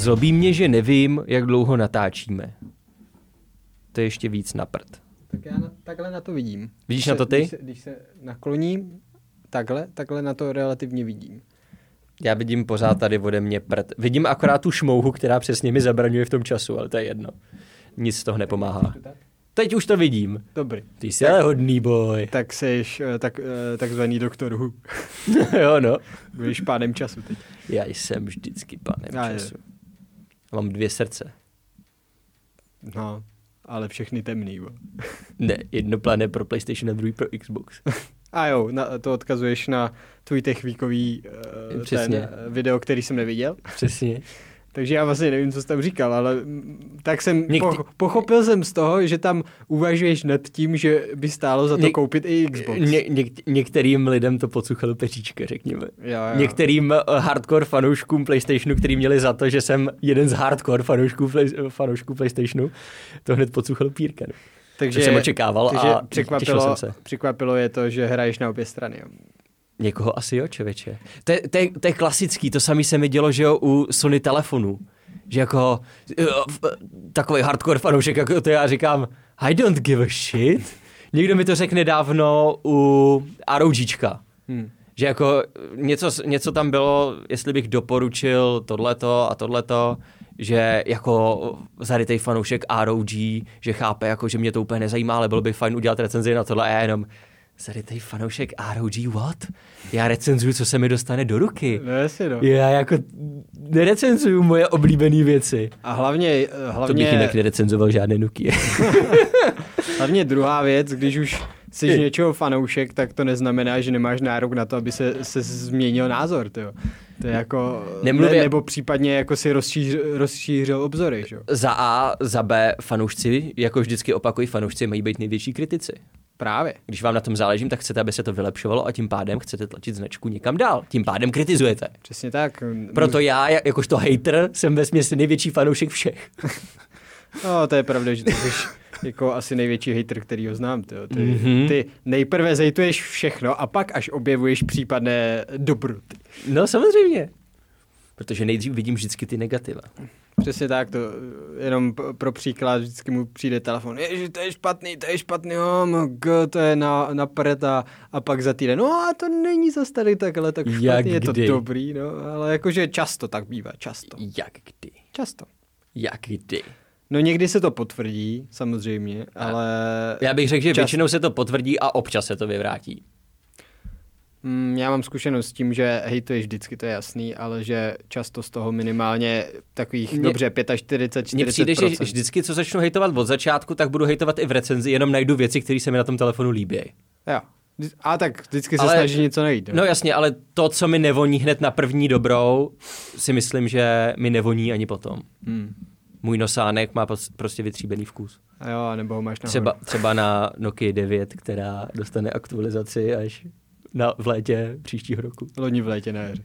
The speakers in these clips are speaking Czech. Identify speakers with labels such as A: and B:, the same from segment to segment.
A: Zlobí mě, že nevím, jak dlouho natáčíme. To je ještě víc na prd.
B: Tak já na, takhle na to vidím.
A: Vidíš
B: Když
A: na to ty?
B: Když se, když se nakloním, takhle, takhle na to relativně vidím.
A: Já vidím pořád tady ode mě prd. Vidím akorát tu šmouhu, která přesně mi zabraňuje v tom času, ale to je jedno. Nic z toho nepomáhá. Teď už to vidím.
B: Dobrý.
A: Ty jsi ale hodný boj.
B: Tak seš eh, tak, eh, takzvaný doktor Who.
A: jo, no.
B: Budeš pádem času teď.
A: Já jsem vždycky panem
B: Já je.
A: Času. Mám dvě srdce.
B: No, ale všechny temný. Bo.
A: Ne, jedno plané pro PlayStation a druhý pro Xbox.
B: A jo, na, to odkazuješ na tvůj techvíkový uh,
A: Přesně.
B: ten eh, video, který jsem neviděl.
A: Přesně.
B: Takže já vlastně nevím, co jsi tam říkal, ale tak jsem,
A: Někdy-
B: po, pochopil jsem z toho, že tam uvažuješ nad tím, že by stálo za to
A: Něk-
B: koupit i Xbox.
A: Ně, něk, některým lidem to pocuchalo peříčka, řekněme.
B: jo, jo.
A: Některým eh, hardcore fanouškům PlayStationu, který měli za to, že jsem jeden z hardcore fanoušků, play, fanoušků PlayStationu, to hned pocuchalo pírka. No.
B: takže,
A: To jsem očekával
B: takže
A: a
B: překvapilo,
A: jsem se.
B: překvapilo je to, že hraješ na obě strany. Jo.
A: Někoho asi jo, čověče. To, je- to, je- to je klasický, to samé se mi dělo, že jo, u Sony telefonů. Že jako f- takový hardcore fanoušek, jako to já říkám, I don't give a shit. Někdo mi to řekl nedávno u ROGčka.
B: Hmm.
A: Že jako něco, něco tam bylo, jestli bych doporučil tohleto a tohleto, že jako zarytej fanoušek ROG, že chápe, jako, že mě to úplně nezajímá, ale bylo by fajn udělat recenzi na tohle a jenom zarytej fanoušek ROG, what? Já recenzuju, co se mi dostane do ruky.
B: No jasně, no.
A: Já jako nerecenzuju moje oblíbené věci.
B: A hlavně, eh,
A: To bych
B: hlavně,
A: jinak nerecenzoval žádné Nokia.
B: hlavně druhá věc, když už jsi něčeho fanoušek, tak to neznamená, že nemáš nárok na to, aby se, se změnil názor. Tyjo. To je jako,
A: Nemluvě-
B: ne, nebo případně jako si rozšířil, rozšířil obzory. Že?
A: za A, za B, fanoušci, jako vždycky opakují, fanoušci mají být největší kritici.
B: Právě.
A: Když vám na tom záleží, tak chcete, aby se to vylepšovalo a tím pádem chcete tlačit značku někam dál. Tím pádem kritizujete.
B: Přesně tak.
A: Proto já, ja- jakožto hater, jsem ve směsi největší fanoušek všech.
B: No, to je pravda, že ty jsi jako asi největší hater, který ho znám. Tyjo. Ty,
A: Mhm.
B: mm-hmm. ty nejprve zejtuješ všechno a pak až objevuješ případné dobroty.
A: No samozřejmě. Protože nejdřív vidím vždycky ty negativa.
B: Přesně tak, to jenom pro příklad vždycky mu přijde telefon, ježi, to je špatný, to je špatný, oh my god, to je na, na prd a, a pak za týden, no a to není zas tady takhle tak špatný,
A: Jak
B: je to
A: kdy?
B: dobrý, no, ale jakože často tak bývá, často,
A: Jak kdy?
B: často.
A: Jak kdy?
B: No někdy se to potvrdí, samozřejmě, ale
A: Já bych řekl, že
B: Čas-
A: většinou se to potvrdí a občas se to vyvrátí.
B: Mm, já mám zkušenost s tím, že hejtuješ vždycky, to je jasný, ale že často z toho minimálně takových,
A: Mně-
B: dobře, 45,
A: Mně
B: 40%.
A: přijde, že vždycky, co začnu hejtovat od začátku, tak budu hejtovat i v recenzi, jenom najdu věci, které se mi na tom telefonu líbí.
B: Jo. A tak vždycky se
A: Ale-
B: snaží něco najít.
A: No jasně, ale to, co mi nevoní hned na první dobrou, si myslím, že mi nevoní ani potom.
B: Hmm.
A: Můj nosánek má prostě vytříbený vkus.
B: A jo, nebo ho máš nahoru.
A: Třeba, třeba na Nokia 9, která dostane aktualizaci až na, v létě příštího roku.
B: Loni v létě na jaře.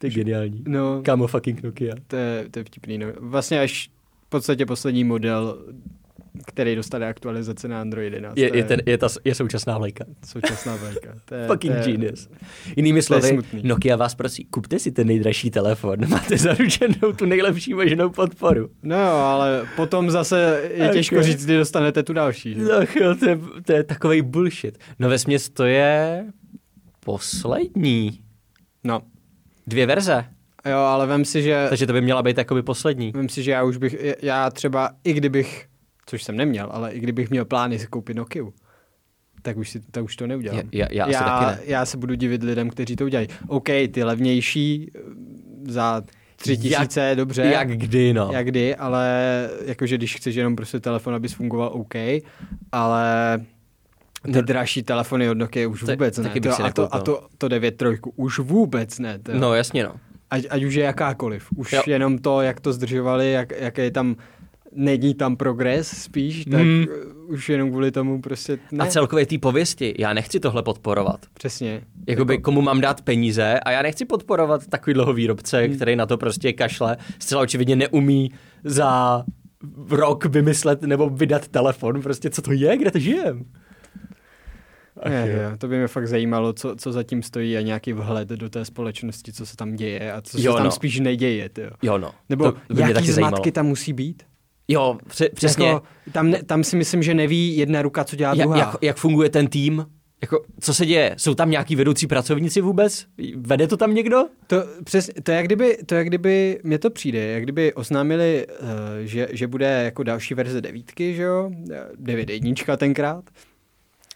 A: To je geniální.
B: No,
A: Kámo fucking Nokia.
B: to je, to je vtipný. No. Vlastně až v podstatě poslední model, který dostane aktualizaci na Android 11.
A: Je, je, ten, je, ta, je současná vlajka.
B: současná vlajka. To je,
A: Fucking
B: to je,
A: genius. Jinými slovy. Nokia vás prosí, kupte si ten nejdražší telefon, máte zaručenou tu nejlepší možnou podporu.
B: No jo, ale potom zase je
A: Ok.
B: těžko říct, kdy dostanete tu další. Že?
A: Jo, to je, to je takový bullshit. No ve směs to je poslední.
B: No.
A: Dvě verze.
B: Jo, ale vem si, že,
A: Takže to by měla být jakoby poslední.
B: vem si, že já už bych, já třeba, i kdybych, což jsem neměl, ale i kdybych měl plány si koupit Nokiu, tak už, si, tak už to neudělám.
A: Já- já- já
B: já,
A: taky ne.
B: já se budu divit lidem, kteří to udělají. OK, ty levnější eh, za tři tisíce, dobře.
A: Jak kdy, no.
B: Jak kdy, ale jakože když chceš jenom prostě telefon, abys fungoval OK, ale ty
A: To-
B: dražší telefony od Nokia už vůbec ne. To- a, to, a to, to 9 trojku už vůbec ne. To,
A: No jasně, no.
B: ať, ať už je jakákoliv. Už
A: Jo.
B: jenom to, jak to zdržovali, jak, jaký tam není tam progres spíš, tak
A: Hmm.
B: už jenom kvůli tomu prostě ne.
A: A celkově té pověsti, já nechci tohle podporovat.
B: Přesně.
A: Jakoby komu mám dát peníze a já nechci podporovat takovýhleho výrobce,
B: Hmm.
A: který na to prostě kašle, zcela očividně neumí za rok vymyslet nebo vydat telefon, prostě co to je, kde to žijem.
B: Je, je, to by mě fakt zajímalo, co, co zatím stojí a nějaký vhled do té společnosti, co se tam děje a co se
A: Jo,
B: tam
A: no.
B: spíš neděje. Tyjo.
A: Jo, no.
B: Nebo
A: to mě
B: jaký
A: taky
B: zmatky
A: zajímalo.
B: tam musí být?
A: Jo, pře- přesně.
B: Jako, tam, ne, tam si myslím, že neví jedna ruka, co dělá
A: Ja,
B: druhá.
A: jak, jak funguje ten tým? Jako, co se děje? Jsou tam nějaký vedoucí pracovníci vůbec? Vede to tam někdo?
B: To, přes, to, je jak kdyby, to jak kdyby, mně to přijde, jak kdyby oznámili, uh, že, že bude jako další verze devítky, že jo, devět jednička tenkrát.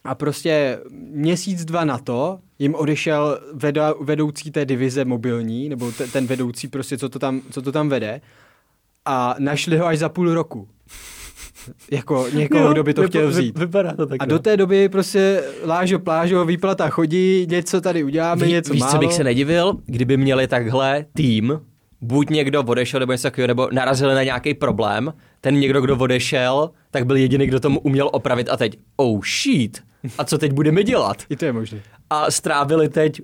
B: A prostě měsíc, dva na to jim odešel veda, vedoucí té divize mobilní, nebo te, ten vedoucí prostě, co to, tam, co to tam vede. A našli ho až za půl roku. Jako někoho, kdo by to chtěl vzít.
A: Vypadá to tak.
B: A do té doby prostě lážo plážo, výplata chodí, něco tady uděláme,
A: Ví,
B: něco
A: víš,
B: málo.
A: co bych se nedivil, kdyby měli takhle tým, buď někdo odešel nebo něco takového, nebo narazili na nějaký problém, ten někdo, kdo odešel, tak byl jediný, kdo tomu uměl opravit a teď, oh shit, a co teď budeme dělat?
B: I to je možné.
A: A strávili teď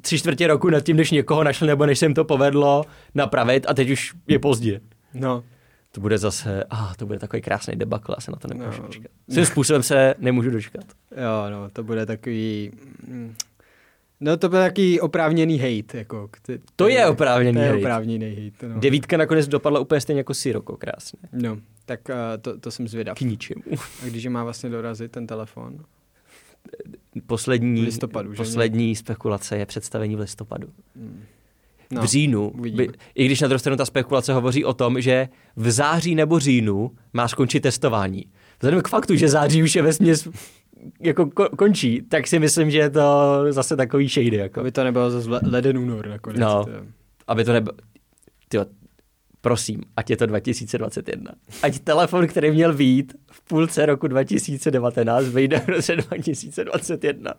A: tři čtvrtě roku nad tím, než někoho našli, nebo než se jim to povedlo napravit a teď už je pozdě.
B: No,
A: To bude zase, ah, to bude takový krásný debakl, já se na to nemůžu
B: No.
A: dočkat. Svým způsobem se nemůžu dočkat.
B: jo, no, to bude takový... mm, No to byl takový oprávněný hate, jako. Kte-
A: To je oprávněný
B: To je
A: hate.
B: oprávněný hate, no.
A: Devítka nakonec dopadla úplně stejně jako Siroko, krásně.
B: No, tak uh, to, to jsem zvědav.
A: K ničemu.
B: A když je má vlastně dorazit ten telefon?
A: Poslední,
B: V listopadu, že?
A: poslední spekulace je představení v listopadu.
B: No,
A: v říjnu,
B: uvidíme.
A: by, i když na druhou stranu ta spekulace hovoří o tom, že v září nebo říjnu má skončit testování. Vzhledem k faktu, že září už je ve směs jako ko- končí, tak si myslím, že je to zase takový shady. Jako.
B: Aby to nebylo zase le- leden únor nakonec.
A: No. aby to nebylo... Tyjo, prosím, ať je to 2021. Ať telefon, který měl být v půlce roku 2019, vyjde v roce 2021.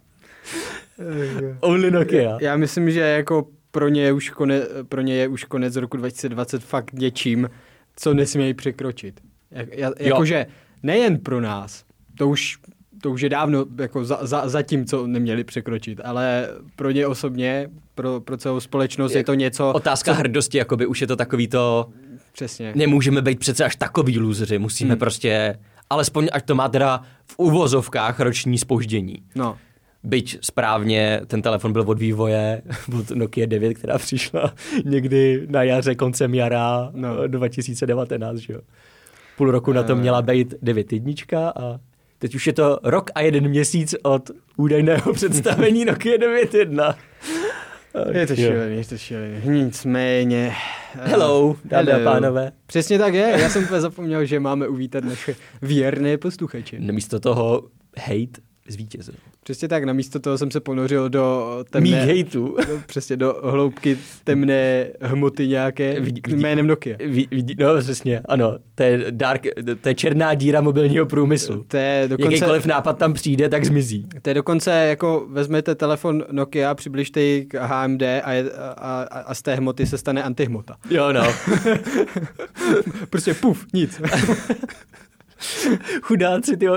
A: Only Nokia.
B: Já myslím, že jako pro ně, je už konec, pro ně je už konec roku 2020 fakt něčím, co nesmějí překročit. Jak, ja- jakože nejen pro nás, to už, to už je dávno jako za, za, za tím, co neměli překročit, ale pro ně osobně, pro, pro celou společnost je,
A: Je-
B: to něco...
A: Otázka
B: co,
A: hrdosti, jakoby už je to takový to,
B: Přesně.
A: nemůžeme být přece až takový lůzři, musíme
B: Hmm.
A: prostě, alespoň ať to má teda v uvozovkách roční spoždění.
B: No,
A: Byť správně ten telefon byl od vývoje, to Nokia 9, která přišla někdy na jaře, koncem jara
B: No.
A: no. 2019, že jo. Půl roku na to
B: Eh.
A: měla být 9 jednička a teď už je to rok a jeden měsíc od údajného představení Nokia 9.1.
B: je to šílený, je to šílený. Nicméně... eh,
A: Hello, dámy a
B: hello.
A: pánové.
B: Přesně tak je, já jsem zapomněl, že máme uvítat naše věrné posluchače.
A: Místo toho hate zvítězil.
B: Přesně tak, namísto toho jsem se ponořil do temné...
A: Mých hejtů.
B: do, přesně do hloubky temné hmoty nějaké
A: Vidí-
B: jménem Nokia.
A: Vidí, no přesně, ano. To je, dark, to je černá díra mobilního průmyslu.
B: To je dokonce,
A: Jakýkoliv nápad tam přijde, tak zmizí.
B: to je dokonce jako vezmete telefon Nokia, přibližte ji k HMD a, je, a, a, a z té hmoty se stane antihmota.
A: Jo, no.
B: Prostě puf, nic.
A: Chudáci, ty,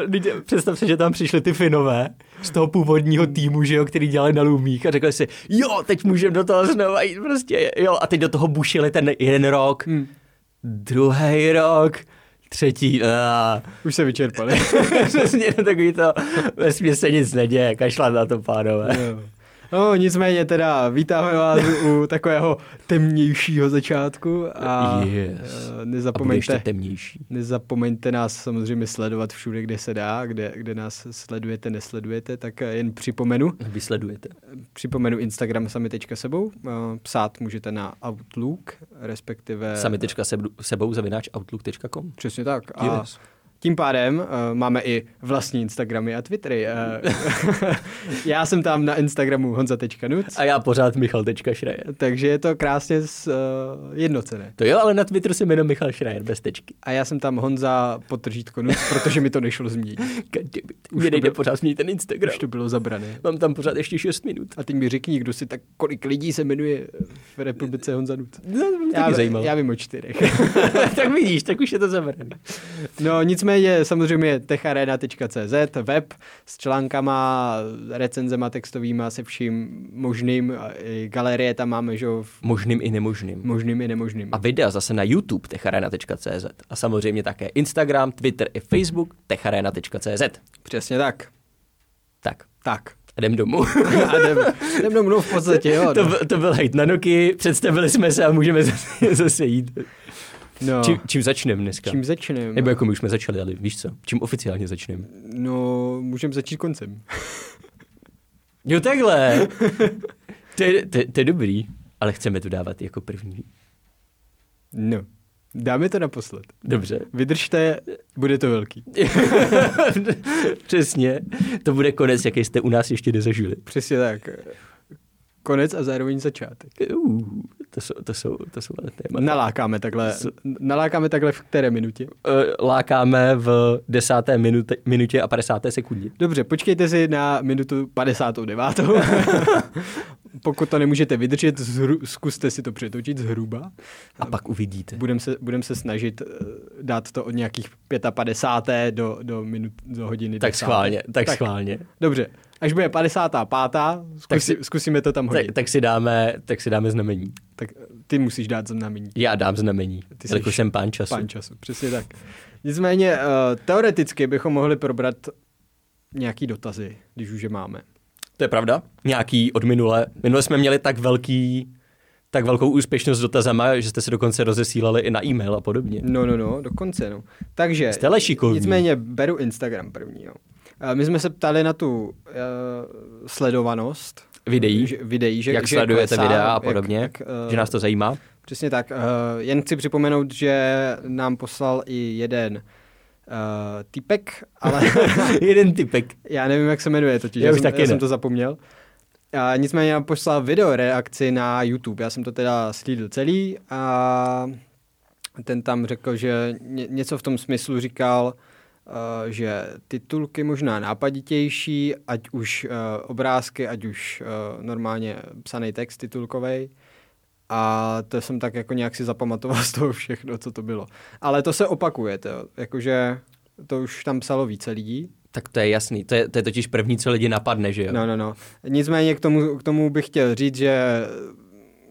A: představ si, že tam přišli ty Finové z toho původního týmu, že jo, který dělali na Lumích a řekli si, jo, teď můžeme do toho znova jít, prostě, jo, a teď do toho bušili ten jeden rok,
B: Hm,
A: druhý rok, třetí, a
B: už se vyčerpali.
A: přesně takový to, ve se nic neděje, kašlat na to, pánové.
B: Jo. No, nicméně teda vítáme vás u takového temnějšího začátku a
A: Yes.
B: eh,
A: A
B: nezapomeňte,
A: temnější.
B: nezapomeňte nás samozřejmě sledovat všude, kde se dá, kde, kde nás sledujete, nesledujete, tak eh, jen připomenu,
A: Vysledujete.
B: připomenu Instagram sami.sebou, eh, psát můžete na Outlook, respektive...
A: Sami.sebou sebou zavináč outlook.com.
B: Přesně tak. A
A: Yes.
B: Tím pádem uh, máme i vlastní Instagramy a Twittery. Uh, já jsem tam na Instagramu honza.nuc,
A: A já pořád Michal.šrajer.
B: takže je to krásně z, uh, jednocené.
A: To jo, ale na Twitteru jsem jenom Michal Šrajer bez tečky.
B: A já jsem tam Honza potržítko nuc, protože mi to nešlo změnit. Už
A: Mě nejde
B: byl-
A: pořád změnit ten Instagram.
B: Už to bylo zabrané.
A: Mám tam pořád ještě 6 minut.
B: A teď mi řekni, kdo si tak, kolik lidí se jmenuje v republice Honza Nuc.
A: No,
B: Já, já vím o čtyřech.
A: tak vidíš, tak už je to zabraný.
B: No nicméně samozřejmě techarena.cz, web s článkama, recenzema textovýma, se vším možným. Galerie tam máme, že v
A: Možným i nemožným.
B: možným i nemožným.
A: A videa zase na YouTube techarena.cz a samozřejmě také Instagram, Twitter i Facebook techarena.cz.
B: Přesně tak.
A: Tak,
B: Tak.
A: A jdem domů.
B: A jdem, jdem domů no, v podstatě, jo.
A: to,
B: No.
A: byl- to byl hejt na Noky, představili jsme se a můžeme zase, zase jít.
B: No.
A: Čím, čím začneme dneska?
B: Čím začneme?
A: Nebo jako my už jsme začali, ale víš co? Čím oficiálně začneme?
B: No, můžeme začít koncem.
A: Jo, takhle. To je, to, to je dobrý, ale chceme to dávat jako první.
B: No. Dáme to naposled.
A: Dobře.
B: Vydržte, bude to velký.
A: Přesně. To bude konec, jaký jste u nás ještě nezažili.
B: Přesně tak. Konec a zároveň začátek.
A: Uh, to jsou, to jsou, to jsou ale témata.
B: Nalákáme takhle, nalákáme takhle v které minutě?
A: Eh, Lákáme v desáté minutě, minutě a 50. sekundě.
B: Dobře, počkejte si na minutu 59. Pokud to nemůžete vydržet, zhru, zkuste si to přetočit zhruba.
A: A pak uvidíte.
B: Budeme se, budem se snažit eh, dát to od nějakých 55. do, do, minut, do hodiny.
A: Tak
B: 10.
A: schválně, tak, schválně.
B: Dobře, až bude 55. Zkusí,
A: si-
B: zkusíme to tam hodit.
A: Tak, tak, si dáme, tak si dáme znamení.
B: Tak ty musíš dát znamení.
A: Já dám znamení,
B: Ty jsi
A: jsem pán času.
B: Pán času, přesně tak. Nicméně, uh, teoreticky bychom mohli probrat nějaký dotazy, když už je máme.
A: To je pravda. Nějaký od minule. Minule jsme měli tak velký, tak velkou úspěšnost s dotazama, že jste se dokonce rozesílali i na e-mail a podobně.
B: No, no, no, dokonce, no. Takže,
A: Jste
B: nicméně beru Instagram první, jo. Uh, my jsme se ptali na tu uh, sledovanost.
A: Videí,
B: že, videí, že,
A: jak
B: že
A: sledujete
B: klesá,
A: videa a
B: jak-
A: podobně,
B: jak, eh,
A: že nás to zajímá.
B: Přesně tak. Uh, jen chci připomenout, že nám poslal i jeden uh, typek, ale
A: Jeden typek.
B: já nevím, jak se jmenuje totiž.
A: Já
B: Já,
A: už
B: jsem,
A: taky
B: já jsem to zapomněl. A nicméně nám poslal video reakci na YouTube. Já jsem to teda slídl celý a ten tam řekl, že ně, něco v tom smyslu říkal, uh, že titulky možná nápaditější, ať už uh, obrázky, ať už uh, normálně psaný text titulkovej. A to jsem tak jako nějak si zapamatoval z toho všechno, co to bylo. Ale to se opakuje, to, jakože to už tam psalo více lidí.
A: Tak to je jasný. To je, to je totiž první, co lidi napadne, že jo?
B: No, no, no. Nicméně k tomu, k tomu bych chtěl říct, že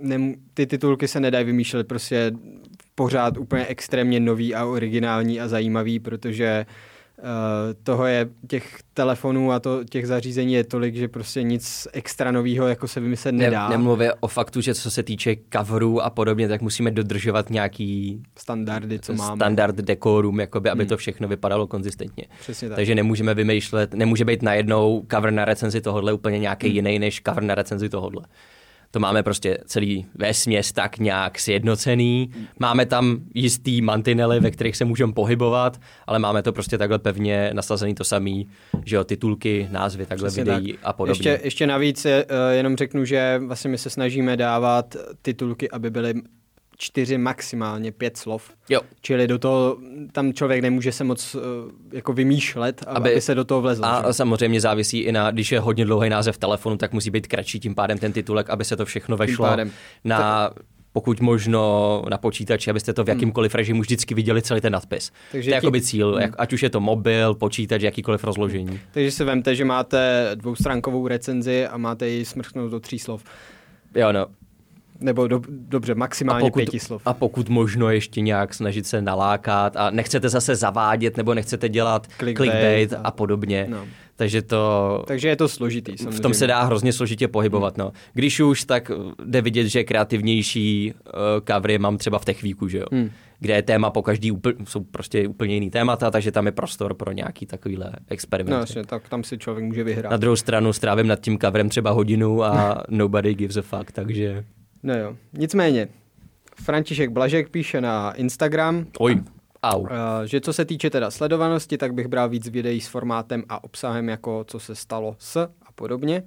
B: nem, ty titulky se nedají vymýšlet prostě pořád úplně extrémně nový a originální a zajímavý, protože uh, toho je těch telefonů a to, těch zařízení je tolik, že prostě nic extra nového jako se vymyslet nedá.
A: Ne, nemluvě o faktu, že co se týče coverů a podobně, tak musíme dodržovat nějaký
B: Standardy, co máme.
A: standard dekorum, jakoby, aby
B: Hmm.
A: to všechno vypadalo konzistentně.
B: Přesně tak.
A: Takže nemůžeme vymýšlet, nemůže být najednou cover na recenzi tohohle úplně nějaký
B: Hmm.
A: jiný než cover na recenzi tohohle. To máme prostě celý vesměs tak nějak sjednocený. Máme tam jistý mantinely, ve kterých se můžeme pohybovat, ale máme to prostě takhle pevně nasazený to samý, že jo, titulky, názvy, takhle
B: Přesně
A: videí a podobně.
B: Ještě, ještě navíc je, uh, jenom řeknu, že vlastně my se snažíme dávat titulky, aby byly čtyři, maximálně pět slov.
A: Jo,
B: Čili do toho, tam člověk nemůže se moc uh, jako vymýšlet, aby,
A: Aby-
B: se do toho vlezl. že?
A: A samozřejmě závisí i na, když je hodně dlouhý název telefonu, tak musí být kratší tím pádem ten titulek, aby se to všechno vešlo
B: pádem.
A: na pokud možno na počítači, abyste to v jakýmkoliv režimu vždycky viděli celý ten nadpis.
B: Hmm. Takže
A: to je jakoby cíl, jak, ať už je to mobil, počítač, jakýkoliv rozložení.
B: Takže si vemte, že máte dvoustránkovou recenzi a máte ji smrchnout do tří slov.
A: Jo, no.
B: Nebo do, dobře, maximálně
A: pokud,
B: pěti slov.
A: a pokud možno ještě nějak snažit se nalákat a nechcete zase zavádět nebo nechcete dělat
B: Clickbait
A: clickbait,
B: a-
A: a podobně.
B: No.
A: Takže to
B: Takže je to složitý. Samozřejmě.
A: v tom se dá hrozně složitě pohybovat. No. Když už, tak uh, jde vidět, že kreativnější uh, covery mám třeba v Techvíku, že jo?
B: Hmm.
A: kde je téma po každý úplně, jsou prostě úplně jiný témata, takže tam je prostor pro nějaký takovýhle experimenty.
B: No, jasně, tak tam si člověk může vyhrát.
A: Na druhou stranu strávím nad tím coverem třeba hodinu a nobody gives a fuck, takže...
B: No jo. Nicméně, František Blažek píše na Instagram,
A: Oj, au.
B: Uh, že co se týče teda sledovanosti, tak bych bral víc videí s formátem a obsahem jako co se stalo s a podobně.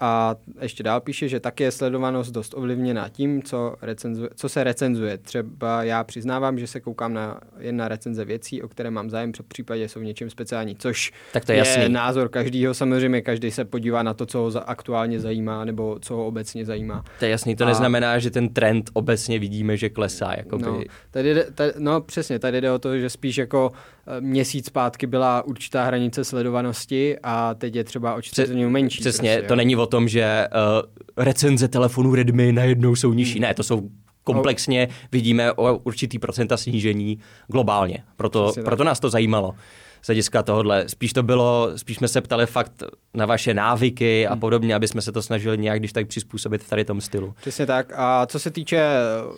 B: A ještě dál píše, že taky je sledovanost dost ovlivněná tím, co, recenzuje, co se recenzuje. Třeba já přiznávám, že se koukám na, jen na recenze věcí, o které mám zájem, v případě jsou něčím speciální, což
A: Tak to je jasný.
B: názor každýho. Samozřejmě každý se podívá na to, co ho aktuálně zajímá, nebo co ho obecně zajímá.
A: To je jasný, to
B: A-
A: neznamená, že ten trend obecně vidíme, že klesá. Jakoby.
B: No, tady jde, tady, no přesně, tady jde o to, že spíš jako měsíc zpátky byla určitá hranice sledovanosti a teď je třeba o čtvrtinu menší.
A: Přesně,
B: prostě,
A: to
B: jo.
A: není o tom, že uh, recenze telefonů Redmi najednou jsou nižší. Ne, to jsou komplexně vidíme o určitý procenta snížení globálně. Proto,
B: Přesně tak.
A: proto nás to zajímalo. Z hlediska tohohle. Spíš to bylo, spíš jsme se ptali fakt na vaše návyky a podobně, aby jsme se to snažili nějak když tak přizpůsobit v tady tom stylu.
B: Přesně tak. A co se týče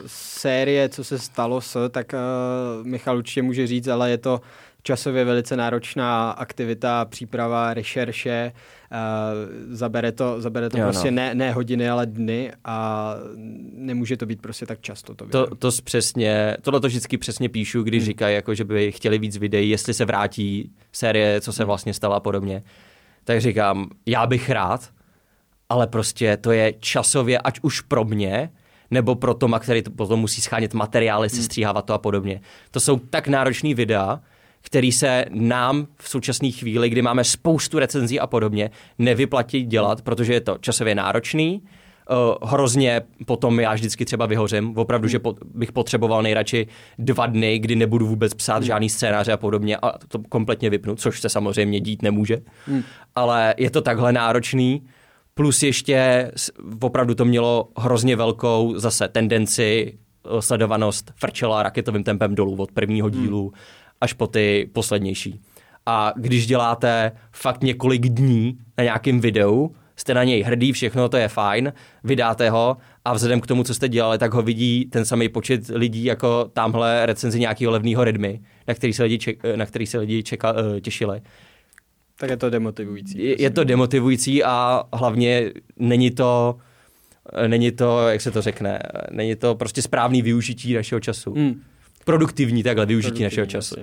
B: série, co se stalo s, tak uh, Michal určitě může říct, ale je to časově velice náročná aktivita, příprava, rešerše, uh, zabere to, zabere to jo, prostě no. ne, ne hodiny, ale dny a nemůže to být prostě tak často. To,
A: to, to přesně, tohle to vždycky přesně píšu, když hmm. říkají, jako, že by chtěli víc videí, jestli se vrátí série, co se hmm. vlastně stalo a podobně. Tak říkám, já bych rád, ale prostě to je časově, ať už pro mě, nebo pro Toma, který to potom musí schánět materiály, hmm. sestříhávat to a podobně. To jsou tak náročné videa, který se nám v současné chvíli, kdy máme spoustu recenzí a podobně, nevyplatí dělat, protože je to časově náročný, Uh, hrozně potom já vždycky třeba vyhořím. Opravdu, že po, bych potřeboval nejradši dva dny, kdy nebudu vůbec psát žádný scénáře a podobně a to kompletně vypnu, což se samozřejmě dít nemůže. Hmm. Ale je to takhle náročný. Plus ještě opravdu to mělo hrozně velkou zase tendenci eh, sledovanost frčela raketovým tempem dolů od prvního hmm. dílu. Hmm až po ty poslednější. A když děláte fakt několik dní na nějakém videu, jste na něj hrdý, všechno to je fajn, vydáte ho a vzhledem k tomu, co jste dělali, tak ho vidí ten samý počet lidí jako tamhle recenzi nějakého levného Redmi, na který se lidi, ček, na který se lidi čeka, eh, těšili.
B: Tak je to demotivující.
A: Je, je to demotivující a hlavně není to, není to, jak se to řekne, není to prostě správný využití našeho času. Hmm produktivní takhle využití produktivní, našeho času.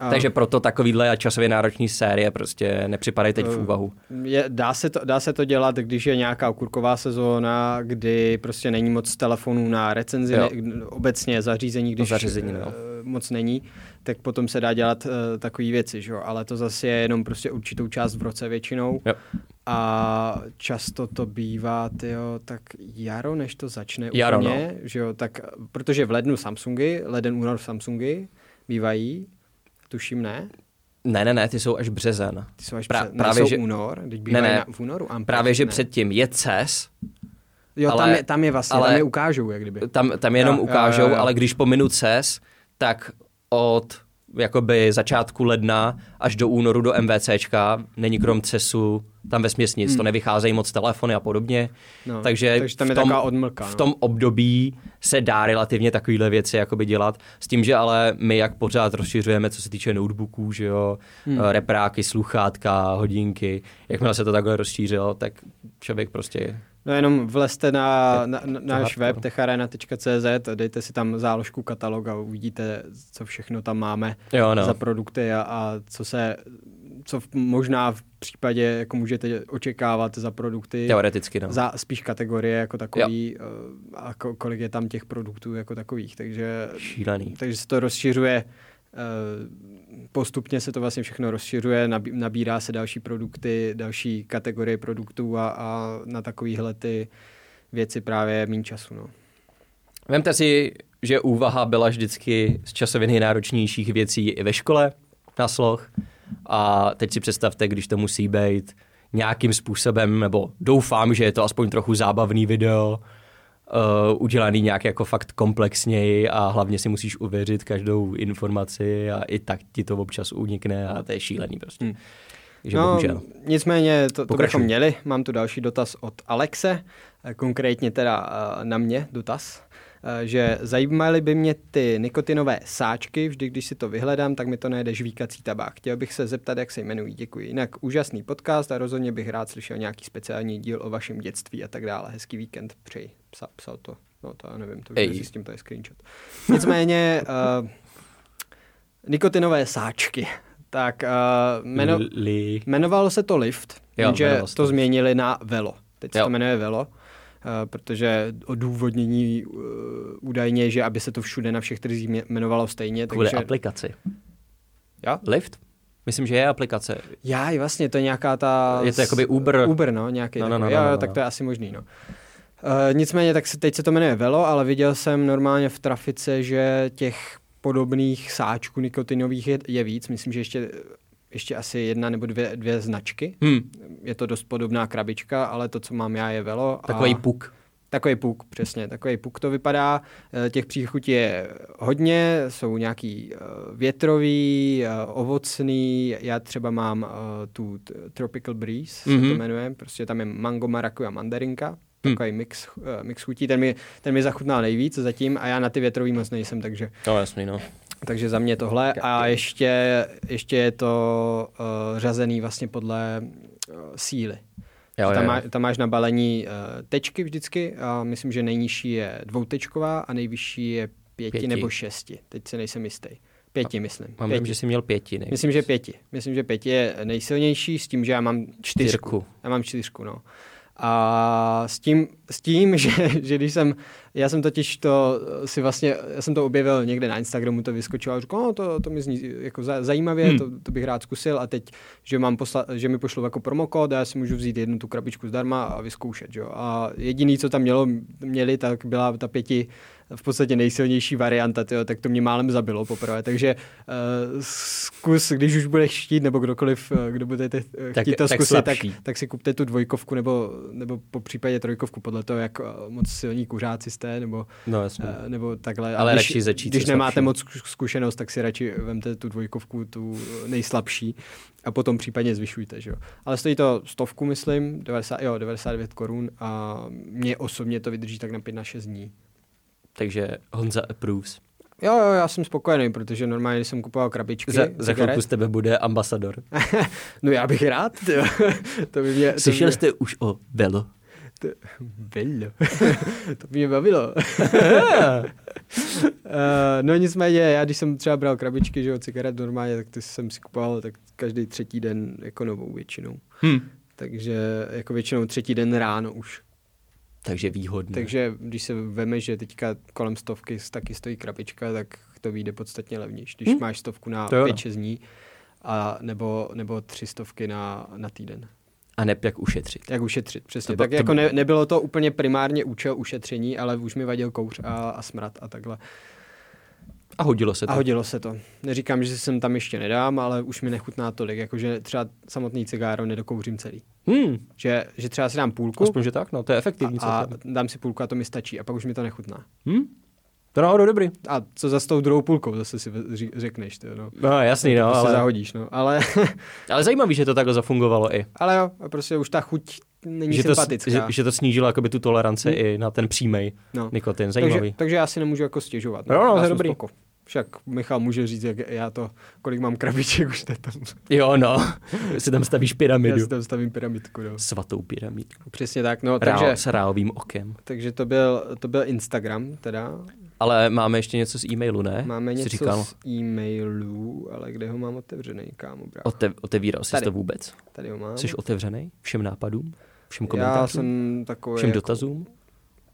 A: A... Takže proto takovýhle časově náročný série prostě nepřipadají teď v eh, úvahu.
B: Je, dá, se to, dá se to dělat, když je nějaká okurková sezóna, kdy prostě není moc telefonů na recenzi, ne, obecně zařízení, když zařízení, no. Moc není, tak potom se dá dělat uh, takové věci, že? ale to zase je jenom prostě určitou část v roce většinou. Jo. A často to bývá, tyjo, tak jaro, než to začne jaro, úplně, no. že jo, tak, protože v lednu Samsungy, leden, únor Samsungy bývají, tuším ne?
A: Ne, ne, ne, ty jsou až březen.
B: Ty jsou až Pra, březen. Právě, že... únor, teď ne, ne, na, v únoru.
A: Ampere, právě, že ne. předtím je CES,
B: Jo, ale, tam, je, tam je vlastně, ale, tam je ukážou, jak kdyby.
A: Tam, tam jenom jo, ukážou, jo, jo, jo. ale když pominu CES, tak od jakoby začátku ledna až do únoru do MVCčka, není krom CESu tam ve nic, hmm. to nevycházejí moc telefony a podobně. No,
B: takže, takže tam je v tom, odmlka.
A: No. V tom období se dá relativně takovéhle věci jakoby dělat, s tím, že ale my jak pořád rozšiřujeme, co se týče notebooků, že jo, hmm. Eh, repráky, sluchátka, hodinky, jakmile se to takhle rozšířilo, tak člověk prostě
B: No jenom vlezte na, na, na náš web techarena.cz, dejte si tam záložku katalog a uvidíte, co všechno tam máme jo, no. za produkty a, a co se co v, možná v případě jako můžete očekávat za produkty.
A: Teoreticky, no.
B: Za spíš kategorie jako takový jo. Eh, a kolik je tam těch produktů jako takových. Takže,
A: Šílený.
B: takže se to rozšiřuje eh, postupně se to vlastně všechno rozšiřuje, nabírá se další produkty, další kategorie produktů a, a na takovýhle ty věci právě méně času. No.
A: Vemte si, že úvaha byla vždycky z časově nejnáročnějších věcí i ve škole na sloh. A teď si představte, když to musí být nějakým způsobem, nebo doufám, že je to aspoň trochu zábavný video, uh, udělaný nějak jako fakt komplexněji a hlavně si musíš uvěřit každou informaci a i tak ti to občas unikne a to je šílený prostě. Hmm.
B: Že no, bohužel. nicméně to, to bychom měli. Mám tu další dotaz od Alexe, eh, konkrétně teda uh, na mě dotaz. Eh, že zajímaly by mě ty nikotinové sáčky, vždy když si to vyhledám, tak mi to najde žvíkací tabák. Chtěl bych se zeptat, jak se jmenují. Děkuji. Jinak úžasný podcast a rozhodně bych rád slyšel nějaký speciální díl o vašem dětství a tak dále. Hezký víkend přeji. Psa, psal to. No to já nevím, to s tím to je screenshot. Nicméně uh, nikotinové sáčky. Tak uh, jmeno, jmenovalo se to Lift, jo, že to změnili na Velo. Teď jo. se to jmenuje Velo. Eh, protože odůvodnění uh, údajně, že aby se to všude na všech trzích jmenovalo stejně.
A: Kvůli takže... aplikaci.
B: Jo?
A: Lift? Myslím, že je aplikace.
B: Já, vlastně, to je nějaká ta...
A: Je to jakoby Uber.
B: Uber, no, nějaký. No, no, no, no, no, no. tak to je asi možný, no. Uh, nicméně, tak se, teď se to jmenuje Velo, ale viděl jsem normálně v trafice, že těch podobných sáčků nikotinových je, je víc. Myslím, že ještě ještě asi jedna nebo dvě, dvě značky. Hmm. Je to dost podobná krabička, ale to, co mám já, je Velo.
A: Takový a... puk.
B: Takový puk, přesně, takový puk to vypadá. Eh, Těch příchutí je hodně, jsou nějaký eh, větrový, eh, ovocný, já třeba mám tu Tropical Breeze, mm-hmm. se to
A: Mhm.
B: jmenuje, prostě tam je mango, marakuja, mandarinka, takový mix, eh, mix chutí, ten mi, ten mi zachutnal nejvíc zatím a já na ty větrový moc nejsem, takže,
A: No jasný, no.
B: Takže za mě tohle a ještě, ještě je to uh, řazený vlastně podle uh, síly.
A: Jo,
B: tam,
A: jo,
B: má, tam máš na balení uh, tečky vždycky a myslím, že nejnižší je dvoutečková a nejvyšší je pěti,
A: Pěti.
B: nebo šesti. Teď se nejsem jistý. Pěti, myslím.
A: Mám
B: pěti.
A: vím, že jsi měl pěti, ne?
B: Myslím, že pěti. Myslím, že pěti je nejsilnější s tím, že já mám čtyřku.
A: Čtyřku.
B: Já mám čtyřku, no. A s tím, s tím že, že když jsem, já jsem totiž to si vlastně, já jsem to objevil někde na Instagramu, to vyskočilo a říkal, no, to, to mi zní jako za- zajímavě,
A: Hmm.
B: to, to, bych rád zkusil a teď, že, mám posla, že mi pošlou jako promokód a já si můžu vzít jednu tu krabičku zdarma a vyzkoušet, jo. A jediný, co tam mělo, měli, tak byla ta pěti v podstatě nejsilnější varianta, tyjo, tak to mě málem zabilo poprvé. Takže uh, zkus, když už budeš chtít, nebo kdokoliv, uh, kdo budete
A: Tak-
B: chtít to
A: tak
B: zkusit, tak,
A: slabší.
B: tak si kupte tu dvojkovku nebo, nebo po případě trojkovku, podle toho, jak moc silní kuřáci jste, nebo,
A: No
B: uh, nebo takhle. A
A: Ale
B: když,
A: radši začít
B: Když nemáte
A: slabším.
B: moc zku- zkušenost, tak si radši vemte tu dvojkovku, tu nejslabší a potom případně zvyšujte, že jo. Ale stojí to stovku, myslím, 90, jo, 99 korun a mě osobně to vydrží tak na 5 na 6 dní.
A: Takže Honza approves.
B: Jo, jo, já jsem spokojený, protože normálně jsem kupoval krabičky
A: Za, za chvilku z tebe bude ambasador.
B: no já bych rád, tyjo. to by mě... to by
A: Slyšel
B: mě-
A: jste už o Velo?
B: To, Bello. to by mě bavilo. uh, no nicméně, já když jsem třeba bral krabičky, že jo, cigaret normálně, tak ty jsem si kupoval tak každý třetí den jako novou většinou.
A: Hm.
B: Takže jako většinou třetí den ráno už.
A: Takže výhodné.
B: Takže když se veme, že teďka kolem stovky taky stojí krabička, tak to vyjde podstatně levnější. Když
A: Hm.
B: hmm. máš stovku na
A: To jo, no.
B: 5-6 dní, a nebo, nebo tři stovky na, na týden.
A: A nep jak ušetřit.
B: Jak ušetřit, přesně.
A: To
B: tak
A: to
B: jako ne, nebylo to úplně primárně účel ušetření, ale už mi vadil kouř a, a smrad a takhle.
A: A hodilo se to.
B: A hodilo se to. Neříkám, že jsem tam ještě nedám, ale už mi nechutná tolik, jakože třeba samotný cigáro nedokouřím celý.
A: Hmm.
B: Že, že třeba si dám půlku
A: Aspoň, že tak, no, to je efektivní.
B: a, a dám si půlku a to mi stačí a pak už mi to nechutná.
A: Hm? To náhodou dobrý.
B: A co za s tou druhou půlkou, zase si řekneš, ty, no.
A: No jasný, no,
B: to se
A: ale,
B: zahodíš, no. Ale,
A: ale zajímavý, že to takhle zafungovalo i.
B: ale jo, a prostě už ta chuť není
A: Že to,
B: sympatická.
A: že, že to snížilo jakoby tu toleranci
B: Hm.
A: i na ten přímej
B: no.
A: nikotin.
B: takže,
A: Zajímavý.
B: takže já si nemůžu jako stěžovat.
A: Jo, no, to
B: já
A: je dobrý.
B: spoko. Však Michal může říct, jak já to, kolik mám krabiček už to tam.
A: Jo, no. si tam stavíš
B: Já
A: pyramidu.
B: si tam stavím pyramidku, no.
A: Svatou pyramidku.
B: Přesně tak, no,
A: Rál,
B: takže,
A: s rálovým okem.
B: takže to, byl, to byl Instagram, teda.
A: Ale máme ještě něco z e-mailu, ne?
B: Máme něco
A: říkal,
B: z e-mailů, ale kde ho mám otevřený, kámo, brácho?
A: Ote, otevíral jsi
B: Tady.
A: to vůbec?
B: Tady ho mám.
A: Jsi otevřený všem nápadům? Všem
B: já
A: komentářům?
B: jsem takový...
A: Všem
B: jako,
A: dotazům?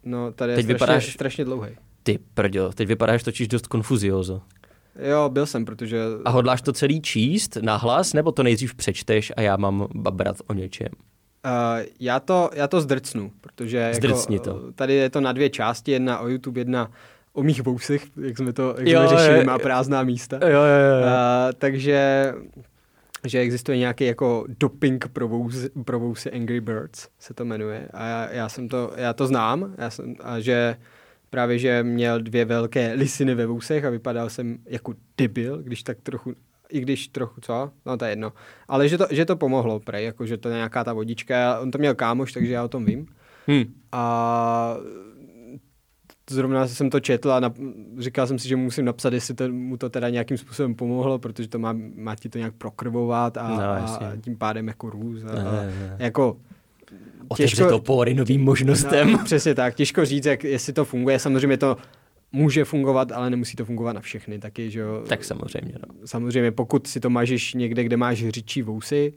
B: No, tady je
A: Teď
B: strašně,
A: vypadáš-
B: strašně dlouhý.
A: Ty prďo, teď vypadáš totiž dost konfuziozo.
B: Jo, byl jsem, protože...
A: A hodláš to celý číst nahlas, nebo to nejdřív přečteš a já mám babrat o něčem?
B: Uh, já, to, já to zdrcnu, protože
A: Zdrcni
B: jako,
A: to.
B: tady je to na dvě části, jedna o YouTube, jedna o mých vousech, jak jsme to jak
A: Jo,
B: jsme řešili,
A: je-
B: má prázdná místa.
A: Jo, jo, jo.
B: Uh, takže že existuje nějaký jako doping pro vousy, pro vousy Angry Birds, se to jmenuje. A já, já, jsem to, já to znám, já jsem, a že právě, že měl dvě velké lisiny ve vousech a vypadal jsem jako debil, když tak trochu, i když trochu, co? No to je jedno. Ale že to, že to pomohlo, prej, jako že to je nějaká ta vodička, on to měl kámoš, takže já o tom vím.
A: Hm.
B: A zrovna jsem to četl a nap- říkal jsem si, že mu musím napsat, jestli to, mu to teda nějakým způsobem pomohlo, protože to má, má ti to nějak prokrvovat a,
A: No,
B: a tím pádem jako růz. A,
A: Ne,
B: a,
A: ne.
B: jako
A: Otevře
B: těžko-
A: to pory novým možnostem.
B: No, přesně tak, těžko říct, jak, jestli to funguje. Samozřejmě to může fungovat, ale nemusí to fungovat na všechny taky, že jo.
A: Tak samozřejmě, no.
B: Samozřejmě, pokud si to mažeš někde, kde máš hřičí vousy,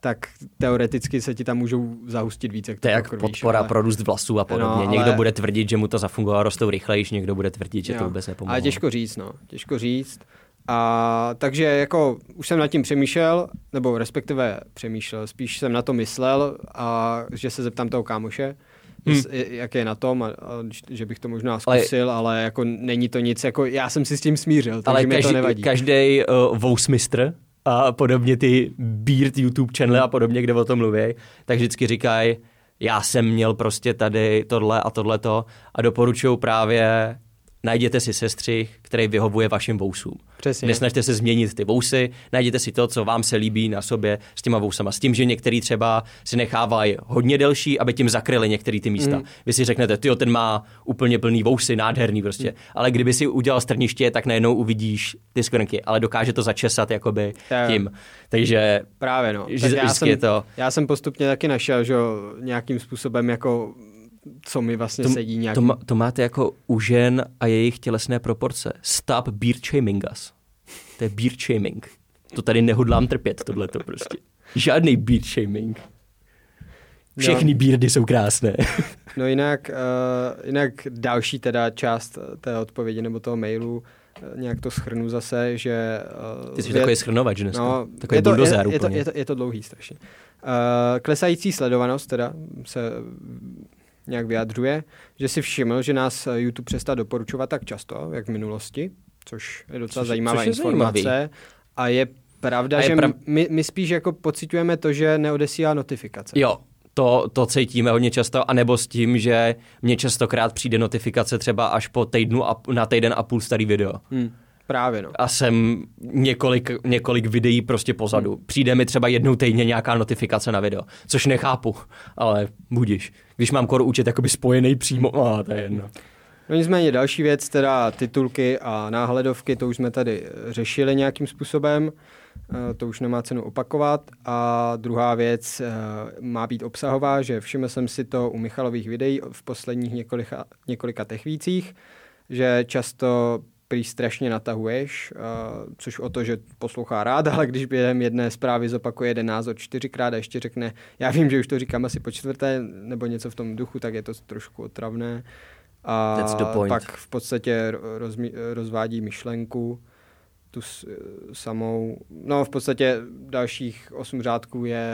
B: tak teoreticky se ti tam můžou zahustit víc, jak
A: To je jak
B: pokrvíš,
A: podpora
B: ale-
A: pro růst vlasů a podobně.
B: No, ale-
A: Někdo bude tvrdit, že mu to zafungovalo, rostou rychlejš, někdo bude tvrdit, že to
B: Jo.
A: vůbec nepomohlo.
B: Ale těžko říct, no. Těžko říct. A takže jako už jsem nad tím přemýšlel, nebo respektive přemýšlel, spíš jsem na to myslel a že se zeptám toho kámoše,
A: Hmm.
B: jak je na tom a, a že bych to možná
A: Ale-
B: zkusil, ale, ale jako není to nic, jako já jsem si s tím smířil, takže
A: Ale
B: mi to
A: každý,
B: nevadí.
A: každý uh, vousmistr a podobně ty Beard YouTube channely a podobně, kde o tom mluví, tak vždycky říkají, já jsem měl prostě tady tohle a tohleto a doporučuju právě najděte si sestřih, který vyhovuje vašim vousům.
B: Přesně.
A: Nesnažte se změnit ty vousy, najděte si to, co vám se líbí na sobě s těma vousama. S tím, že některý třeba si nechávají hodně delší, aby tím zakryli některý ty místa. Mm. Vy si řeknete, ty ten má úplně plný vousy, nádherný prostě. Mm. Ale kdyby si udělal strniště, tak najednou uvidíš ty skvrnky, ale dokáže to začesat jakoby
B: Jo.
A: tím. Takže
B: Právě no.
A: Že
B: Tak já, jsem,
A: to-
B: já jsem postupně taky našel, že nějakým způsobem jako co mi vlastně
A: to,
B: sedí nějak.
A: to, má- to máte jako u žen a jejich tělesné proporce. Stop beard shaming us. To je beard shaming. To tady nehodlám trpět, tohleto prostě. Žádný beard shaming. Všechny beardy jsou krásné.
B: No jinak, uh, jinak další teda část eh, té odpovědi nebo toho mailu, uh, nějak to schrnu zase, že... Uh,
A: Ty jsi takový schrnovač dneska.
B: No,
A: takový
B: je, to, je, je, to, je, to, je to dlouhý strašně. Uh, klesající sledovanost teda se nějak vyjadřuje, že si všiml, že nás YouTube přestal doporučovat tak často, jak v minulosti, což je docela
A: Což-
B: zajímavá
A: což je
B: informace.
A: zajímavý.
B: A je pravda,
A: A je
B: že
A: prav-
B: my, my spíš jako pocitujeme to, že neodesílá notifikace.
A: Jo, to, to cítíme hodně často, anebo s tím, že mě častokrát přijde notifikace třeba až po týdnu a, na týden a půl starý video.
B: Hmm, právě no.
A: A jsem několik, několik videí prostě pozadu. Přijde mi třeba jednou týdně nějaká notifikace na video, což nechápu, ale budíš. Když mám kor účet jakoby spojený přímo, a to je jedno.
B: No nicméně další věc, teda titulky a náhledovky, to už jsme tady eh, řešili nějakým způsobem, eh, to už nemá cenu opakovat. A druhá věc eh, má být obsahová, že všiml jsem si to u Michalových videí v posledních několika, několika techvících, že často prý strašně natahuješ, eh, což o to, že poslouchá rád, ale když během jedné zprávy zopakuje jeden názor čtyřikrát a ještě řekne, já vím, že už to říkám asi po čtvrté, nebo něco v tom duchu, tak je to trošku otravné. A
A: That's the point.
B: pak v podstatě ro- rozmi- rozvádí myšlenku, tu s- samou, no v podstatě dalších osm řádků je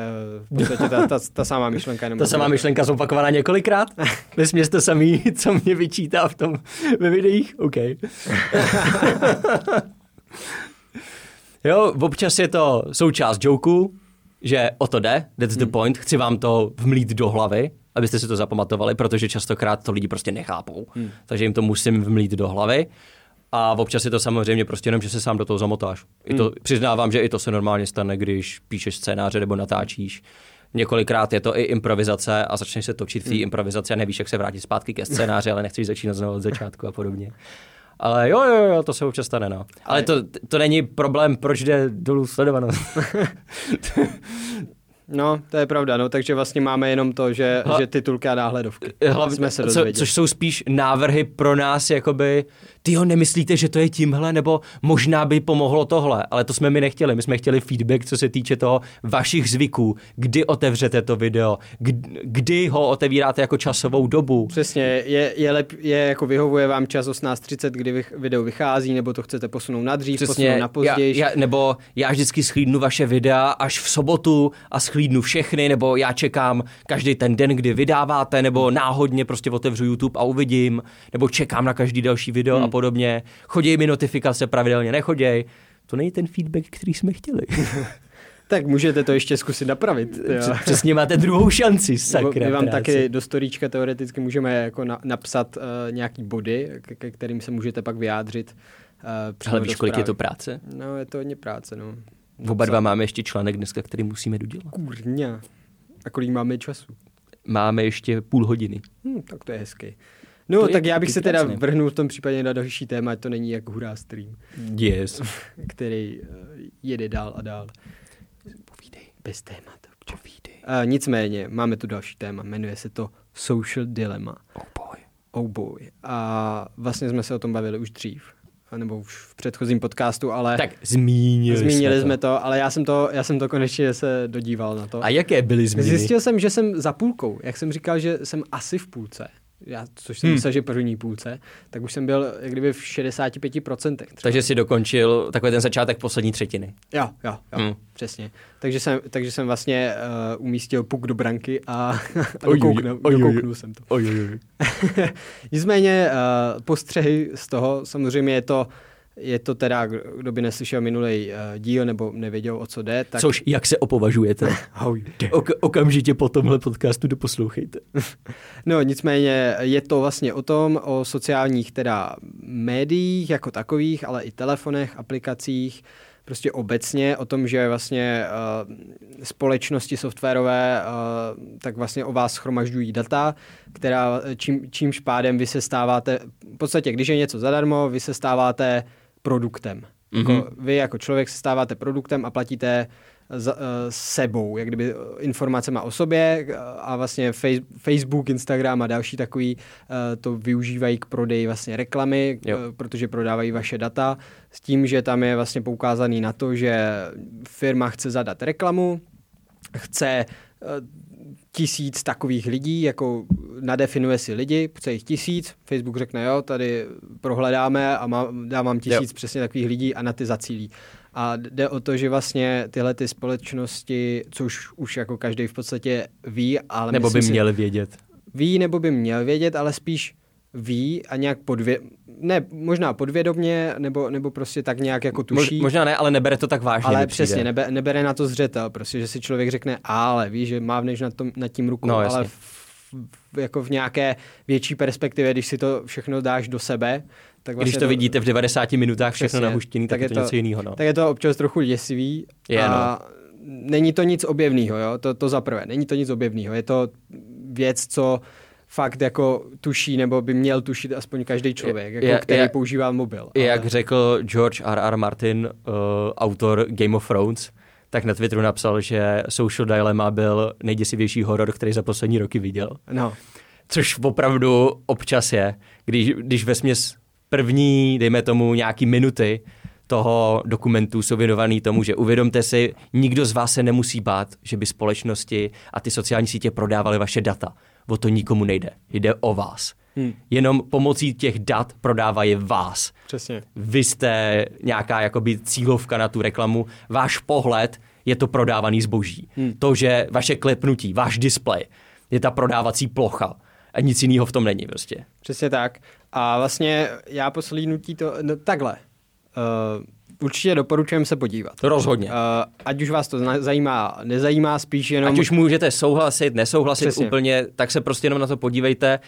B: v podstatě ta, ta, ta samá myšlenka.
A: Ta samá myšlenka zopakovaná několikrát? Vesměs to samý, co mě vyčítá v tom ve videích? OK. jo, občas je to součást joku, že o to jde, that's the point, chci vám to vmlít do hlavy, abyste si to zapamatovali, protože častokrát to lidi prostě nechápou. Hmm. Takže jim to musím vmlít do hlavy. A občas je to samozřejmě prostě jenom, že se sám do toho zamotáš. I to, Přiznávám, že i to se normálně stane, když píšeš scénáře nebo natáčíš. Několikrát je to i improvizace a začneš se točit v té improvizaci a nevíš, jak se vrátit zpátky ke scénáři, ale nechceš začínat znovu od začátku a podobně. Ale jo, jo, jo, to se občas stane, no. Ale to, to není problém, proč jde dolů sledovanost.
B: No, to je pravda, no, takže vlastně máme jenom to, že,
A: Hla-
B: že titulky a náhledovky.
A: Hlavně,
B: jsme se
A: co, což jsou spíš návrhy pro nás, jakoby, ty ho nemyslíte, že to je tímhle, nebo možná by pomohlo tohle, ale to jsme my nechtěli. My jsme chtěli feedback, co se týče toho vašich zvyků, kdy otevřete to video, kdy, ho otevíráte jako časovou dobu.
B: Přesně, je, je, lep, je jako vyhovuje vám čas 18.30, kdy vych, video vychází, nebo to chcete posunout na dřív, posunout na později.
A: já, já, nebo já vždycky schlídnu vaše videa až v sobotu a schlídnu všechny, nebo já čekám každý ten den, kdy vydáváte, nebo náhodně prostě otevřu YouTube a uvidím, nebo čekám na každý další video hmm. a podobně. Choděj mi notifikace pravidelně, nechoděj. To není ten feedback, který jsme chtěli.
B: Tak můžete to ještě zkusit napravit. jo.
A: Přesně máte druhou šanci, sakra.
B: My vám
A: práce.
B: taky do storíčka teoreticky můžeme jako na, napsat uh, nějaký body, ke, ke kterým se můžete pak vyjádřit. Uh,
A: Ale víš, kolik je to práce?
B: No, je to hodně práce, no.
A: Oba dva máme ještě článek dneska, který musíme dodělat.
B: Kurňa. A kolik máme času?
A: Máme ještě půl hodiny.
B: Hm, tak to je hezky. No,
A: To
B: tak já bych se teda
A: krásné.
B: vrhnul v tom případě na další téma, to není jak hurá stream,
A: Yes.
B: který uh, jede dál a dál.
A: Povídej.
B: Bez témat.
A: Povídej.
B: Uh, nicméně, máme tu další téma, jmenuje se to Social Dilemma.
A: Oh boy.
B: Oh boy. A vlastně jsme se o tom bavili už dřív, nebo už v předchozím podcastu, ale
A: Tak zmínili,
B: zmínili
A: jsme
B: jsme to, ale já jsem to, já jsem to konečně se dodíval na to.
A: A jaké byly změny?
B: Zjistil jsem, že jsem za půlkou. Jak jsem říkal, že jsem asi v půlce, já, což jsem
A: Hmm.
B: myslel, že první půlce, tak už jsem byl jak kdyby v 65%. Třeba.
A: Takže si dokončil takový ten začátek poslední třetiny.
B: Jo, jo, jo,
A: Hmm.
B: přesně. Takže jsem, takže jsem vlastně uh, umístil puk do branky a, a dokouknul, dokouknul jsem to.
A: Oj, oj, oj.
B: Nicméně uh, postřehy z toho, samozřejmě je to je to teda, kdo by neslyšel minulý uh, díl nebo nevěděl, o co jde. Tak...
A: Což, jak se opovažujete? ok- okamžitě po tomhle podcastu doposlouchejte.
B: no nicméně je to vlastně o tom, o sociálních teda médiích jako takových, ale i telefonech, aplikacích, prostě obecně o tom, že vlastně uh, společnosti softwarové uh, tak vlastně o vás schromažďují data, která čím, čímž pádem vy se stáváte, v podstatě když je něco zadarmo, vy se stáváte produktem. Mm-hmm. Jako mhm. vy jako člověk se stáváte produktem a platíte za, uh, sebou, jak kdyby informacemi o sobě a vlastně Facebook, Instagram a další takový uh, to využívají k prodeji vlastně reklamy, uh, protože prodávají vaše data s tím, že tam je vlastně poukázaný na to, že firma chce zadat reklamu, chce tisíc takových lidí, jako nadefinuje si lidi, chce jich tisíc, Facebook řekne, jo, tady prohledáme a má, dávám tisíc jo. přesně takových lidí a na ty zacílí. A jde o to, že vlastně tyhle ty společnosti, což už jako každý v podstatě ví, ale
A: Nebo by měli vědět.
B: Ví, nebo by měl vědět, ale spíš ví a nějak podvě... Ne, možná podvědomně, nebo, nebo prostě tak nějak jako tuší.
A: Mož, možná ne, ale nebere to tak vážně.
B: Ale přesně, nebe, nebere na to zřetel, prostě, že si člověk řekne, ale ví, že mávneš nad, tom, nad tím rukou, no, ale v, v, jako v nějaké větší perspektivě, když si to všechno dáš do sebe,
A: tak vlastně Když to, to vidíte v 90 minutách všechno přesně, nahuštěný, tak, tak je to, něco jiného. No.
B: Tak je to občas trochu děsivý. Je, a no. není to nic objevného, jo? To, to za prvé. Není to nic objevného. Je to věc, co fakt jako tuší, nebo by měl tušit aspoň každý člověk, jako, je, který je, používá mobil.
A: Ale... Jak řekl George R. R. Martin, uh, autor Game of Thrones, tak na Twitteru napsal, že Social Dilemma byl nejděsivější horor, který za poslední roky viděl.
B: No.
A: Což opravdu občas je, když, když ve směs první, dejme tomu, nějaký minuty toho dokumentu jsou věnovaný tomu, že uvědomte si, nikdo z vás se nemusí bát, že by společnosti a ty sociální sítě prodávaly vaše data. O to nikomu nejde. Jde o vás. Hmm. Jenom pomocí těch dat prodávají vás.
B: Přesně.
A: Vy jste nějaká jakoby cílovka na tu reklamu. Váš pohled je to prodávaný zboží. Hmm. To, že vaše klepnutí, váš displej je ta prodávací plocha. A nic jiného v tom není prostě.
B: Přesně tak. A vlastně já poslídnutí to no, takhle. Uh, určitě doporučujem se podívat.
A: Rozhodně. Uh,
B: ať už vás to zajímá, nezajímá, spíš jenom...
A: Ať už můžete souhlasit, nesouhlasit Přesně. úplně, tak se prostě jenom na to podívejte.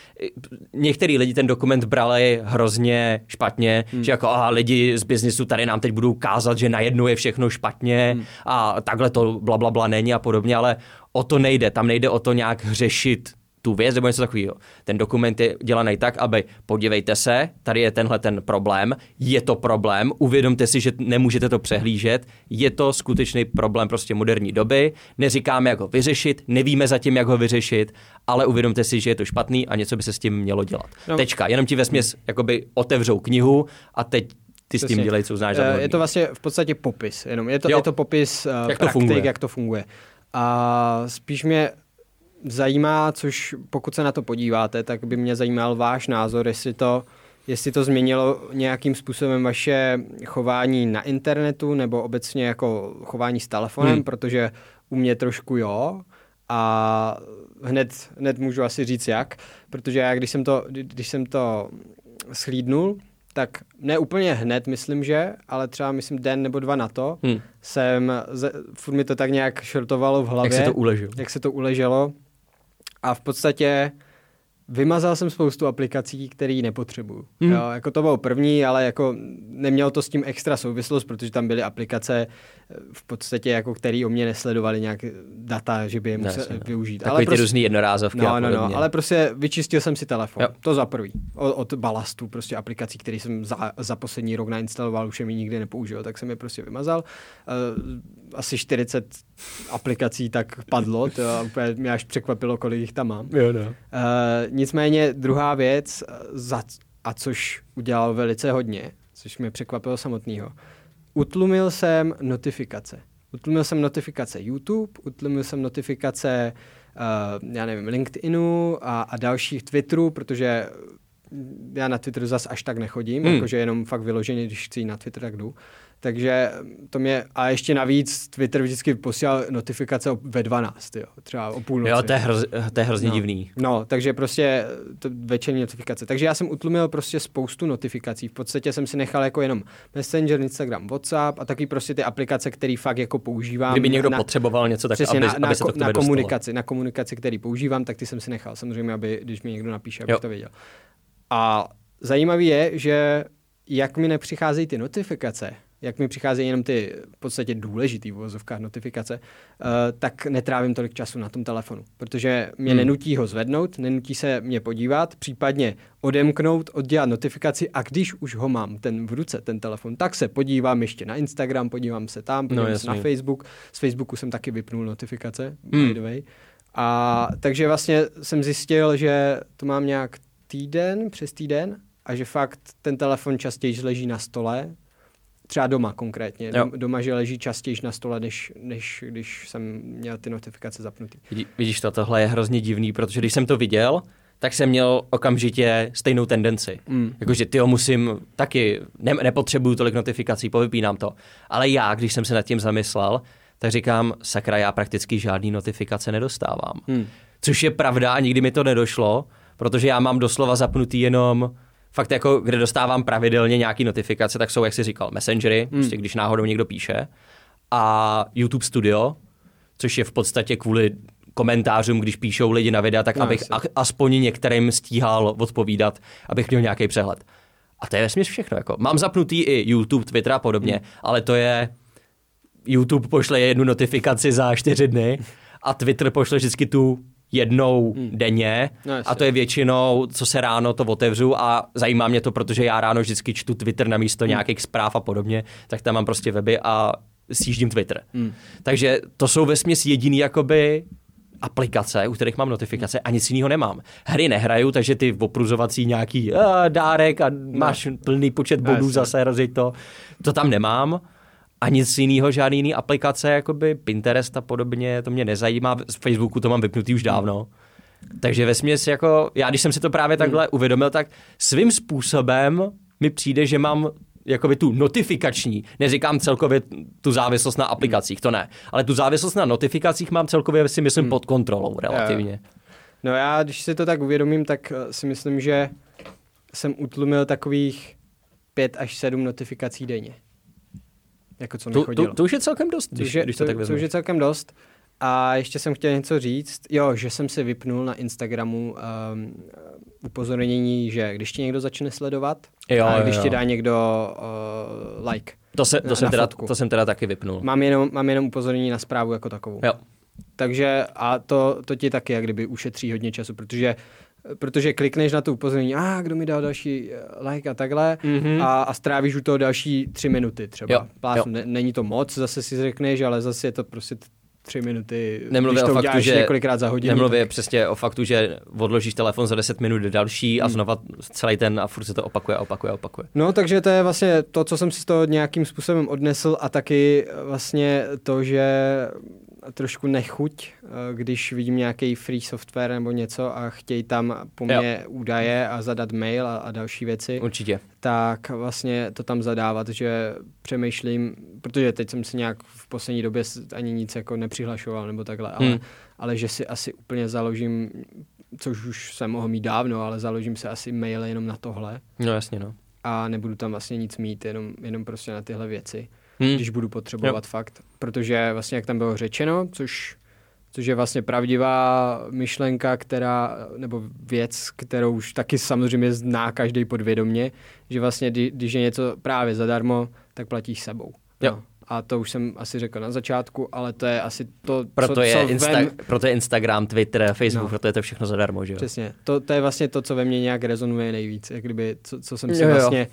A: Některý lidi ten dokument brali hrozně špatně, hmm. že jako aha, lidi z biznisu tady nám teď budou kázat, že najednou je všechno špatně hmm. a takhle to bla, bla, bla není a podobně, ale o to nejde. Tam nejde o to nějak řešit tu věc nebo něco takového. Ten dokument je dělaný tak, aby podívejte se, tady je tenhle ten problém, je to problém, uvědomte si, že nemůžete to přehlížet, je to skutečný problém prostě moderní doby, neříkáme, jak ho vyřešit, nevíme zatím, jak ho vyřešit, ale uvědomte si, že je to špatný a něco by se s tím mělo dělat. No. Tečka, jenom ti vesměs jakoby otevřou knihu a teď ty s tím dělej, co uznáš
B: za Je to vlastně v podstatě popis, jenom je to, je to popis uh, jak praktik, to funguje. jak to funguje. A spíš mě zajímá, což pokud se na to podíváte, tak by mě zajímal váš názor, jestli to, jestli to změnilo nějakým způsobem vaše chování na internetu nebo obecně jako chování s telefonem, hmm. protože u mě trošku jo a hned, hned můžu asi říct jak, protože já když jsem to, když jsem to schlídnul, tak ne úplně hned, myslím, že, ale třeba myslím den nebo dva na to, hmm. jsem, furt mi to tak nějak šortovalo v hlavě.
A: Jak se to uleželo.
B: Jak se to uleželo a v podstatě vymazal jsem spoustu aplikací, které nepotřebuju. Hmm. Jo, jako to bylo první, ale jako nemělo to s tím extra souvislost, protože tam byly aplikace v podstatě, jako který o mě nesledovali nějak data, že by je musel no. využít.
A: Takový ale ty prostě, různý jednorázovky
B: no, no, no, ale prostě vyčistil jsem si telefon. Jo. To za prvý. Od, od balastu, prostě aplikací, které jsem za, za poslední rok nainstaloval, už je mi nikdy nepoužil, tak jsem je prostě vymazal. Uh, asi 40 aplikací tak padlo, to úplně mě až překvapilo, kolik jich tam mám.
A: Jo, no. uh,
B: nicméně druhá věc, eh, za, a což udělal velice hodně, což mě překvapilo samotného, utlumil jsem notifikace. Utlumil jsem notifikace YouTube, utlumil jsem notifikace, uh, já nevím, LinkedInu a, a dalších Twitterů, protože já na Twitter zas až tak nechodím, hmm. jakože jenom fakt vyloženě, když chci na Twitter, tak jdu Takže to mě, a ještě navíc Twitter vždycky posílal notifikace ve 12, jo, třeba o půlnoci.
A: Jo, to je, hroz, to je hrozně
B: no.
A: divný.
B: No, takže prostě to večerní notifikace. Takže já jsem utlumil prostě spoustu notifikací. V podstatě jsem si nechal jako jenom Messenger, Instagram, WhatsApp a taky prostě ty aplikace, které fakt jako používám.
A: Kdyby někdo
B: na,
A: potřeboval něco, tak
B: přesně,
A: aby,
B: na,
A: aby
B: na,
A: se to
B: na komunikaci, na komunikaci, který používám, tak ty jsem si nechal. Samozřejmě, aby když mi někdo napíše, abych
A: Jo.
B: to věděl. A zajímavý je, že jak mi nepřicházejí ty notifikace, jak mi přicházejí jenom ty v podstatě důležitý v uvozovkách notifikace, uh, tak netrávím tolik času na tom telefonu, protože mě
A: Hmm.
B: nenutí ho zvednout, nenutí se mě podívat, případně odemknout, oddělat notifikaci a když už ho mám ten v ruce, ten telefon, tak se podívám ještě na Instagram, podívám se tam, podívám
A: No,
B: se na. Facebook. Z Facebooku jsem taky vypnul notifikace,
A: Hmm.
B: by the way. A takže vlastně jsem zjistil, že to mám nějak týden, přes týden a že fakt ten telefon častěji leží na stole, třeba doma konkrétně.
A: Jo.
B: Dom, doma, že leží častěji na stole, než, než když jsem měl ty notifikace zapnutý.
A: Vidí- Vidíš to, tohle je hrozně divný, protože když jsem to viděl, tak jsem měl okamžitě stejnou tendenci.
B: Mm.
A: Jakože ty musím taky, ne, nepotřebuju tolik notifikací, povypínám to. Ale já, když jsem se nad tím zamyslel, tak říkám, sakra, já prakticky žádný notifikace nedostávám.
B: Hmm.
A: Což je pravda a nikdy mi to nedošlo, protože já mám doslova zapnutý jenom fakt jako, kde dostávám pravidelně nějaký notifikace, tak jsou, jak jsi říkal, messengery, hmm. prostě když náhodou někdo píše, a YouTube Studio, což je v podstatě kvůli komentářům, když píšou lidi na videa, tak
B: No,
A: abych a, aspoň některým stíhal odpovídat, abych měl nějaký přehled. A to je vesměs všechno. Jako. Mám zapnutý i YouTube, Twitter a podobně, hmm. ale to je YouTube pošle jednu notifikaci za čtyři dny a Twitter pošle vždycky tu jednou hmm. denně
B: No,
A: a to je většinou, co se ráno to otevřu a zajímá mě to, protože já ráno vždycky čtu Twitter na místo hmm. nějakých zpráv a podobně, tak tam mám prostě weby a sjíždím Twitter.
B: Hmm.
A: Takže to jsou vesměs jediný jakoby aplikace, u kterých mám notifikace a nic jiného nemám. Hry nehraju, takže ty opruzovací nějaký uh, dárek a máš plný počet bodů
B: jasně.
A: zase, rozjeď to. To tam nemám. A nic jiného, žádný jiný aplikace, jakoby Pinterest a podobně, to mě nezajímá. Z Facebooku to mám vypnutý už dávno. Takže ve směs jako, já když jsem si to právě takhle uvědomil, tak svým způsobem mi přijde, že mám jakoby tu notifikační, neříkám celkově tu závislost na aplikacích, to ne, ale tu závislost na notifikacích mám celkově si myslím pod kontrolou relativně.
B: No já, když si to tak uvědomím, tak eh, si myslím, že jsem utlumil takových pět až sedm notifikací denně. Jako co
A: To, to, to už je celkem dost, když,
B: je-
A: když to, tak
B: to
A: vezmu.
B: už je celkem dost. A ještě jsem chtěl něco říct. Jo, že jsem si vypnul na Instagramu um, upozornění, že když tě někdo začne sledovat
A: Jo,
B: a když
A: jo.
B: ti dá někdo uh, like.
A: To, se, to,
B: na-
A: jsem
B: na
A: teda,
B: fotku.
A: to jsem teda taky vypnul.
B: Mám jenom, mám jenom upozornění na zprávu jako takovou.
A: Jo.
B: Takže a to, to ti taky jak kdyby ušetří hodně času, protože protože klikneš na to upozornění, a kdo mi dal další eh, like a takhle
A: Mhm.
B: a, a strávíš u toho další tři minuty třeba.
A: Jo,
B: Plásnu,
A: jo.
B: Ne, není to moc, zase si řekneš, ale zase je to prostě tři minuty,
A: Nemluvě
B: když to
A: o faktu, že
B: několikrát za hodinu.
A: Nemluvě
B: tak-
A: přesně o faktu, že odložíš telefon za 10 minut další
B: Hmm.
A: a znova celý ten a furt se to opakuje, opakuje, opakuje.
B: No, takže to je vlastně to, co jsem si z toho nějakým způsobem odnesl a taky vlastně to, že trošku nechuť, eh, když vidím nějaký free software nebo něco a chtějí tam po mně údaje a zadat mail a, a další věci,
A: Určitě.
B: tak vlastně to tam zadávat, že přemýšlím, protože teď jsem si nějak v poslední době ani nic jako nepřihlašoval nebo takhle, ale,
A: Hmm.
B: ale že si asi úplně založím, což už jsem mohl mít dávno, ale založím si asi mail jenom na tohle
A: No jasně, no.
B: a nebudu tam vlastně nic mít, jenom, jenom prostě na tyhle věci,
A: Hmm.
B: když budu potřebovat fakt. Protože vlastně jak tam bylo řečeno, což, což je vlastně pravdivá myšlenka, která, nebo věc, kterou už taky samozřejmě zná každý podvědomě, že vlastně kdy, když je něco právě zadarmo, tak platíš sebou.
A: Jo.
B: No. A to už jsem asi řekl na začátku, ale to je asi to,
A: Proto,
B: co,
A: je
B: co
A: Insta-
B: vem,
A: proto je Instagram, Twitter, Facebook,
B: No.
A: proto je to všechno zadarmo, že jo?
B: Přesně. To, to je vlastně to, co ve mně nějak rezonuje nejvíc, jak kdyby, co, co jsem si
A: Jo, jo.
B: vlastně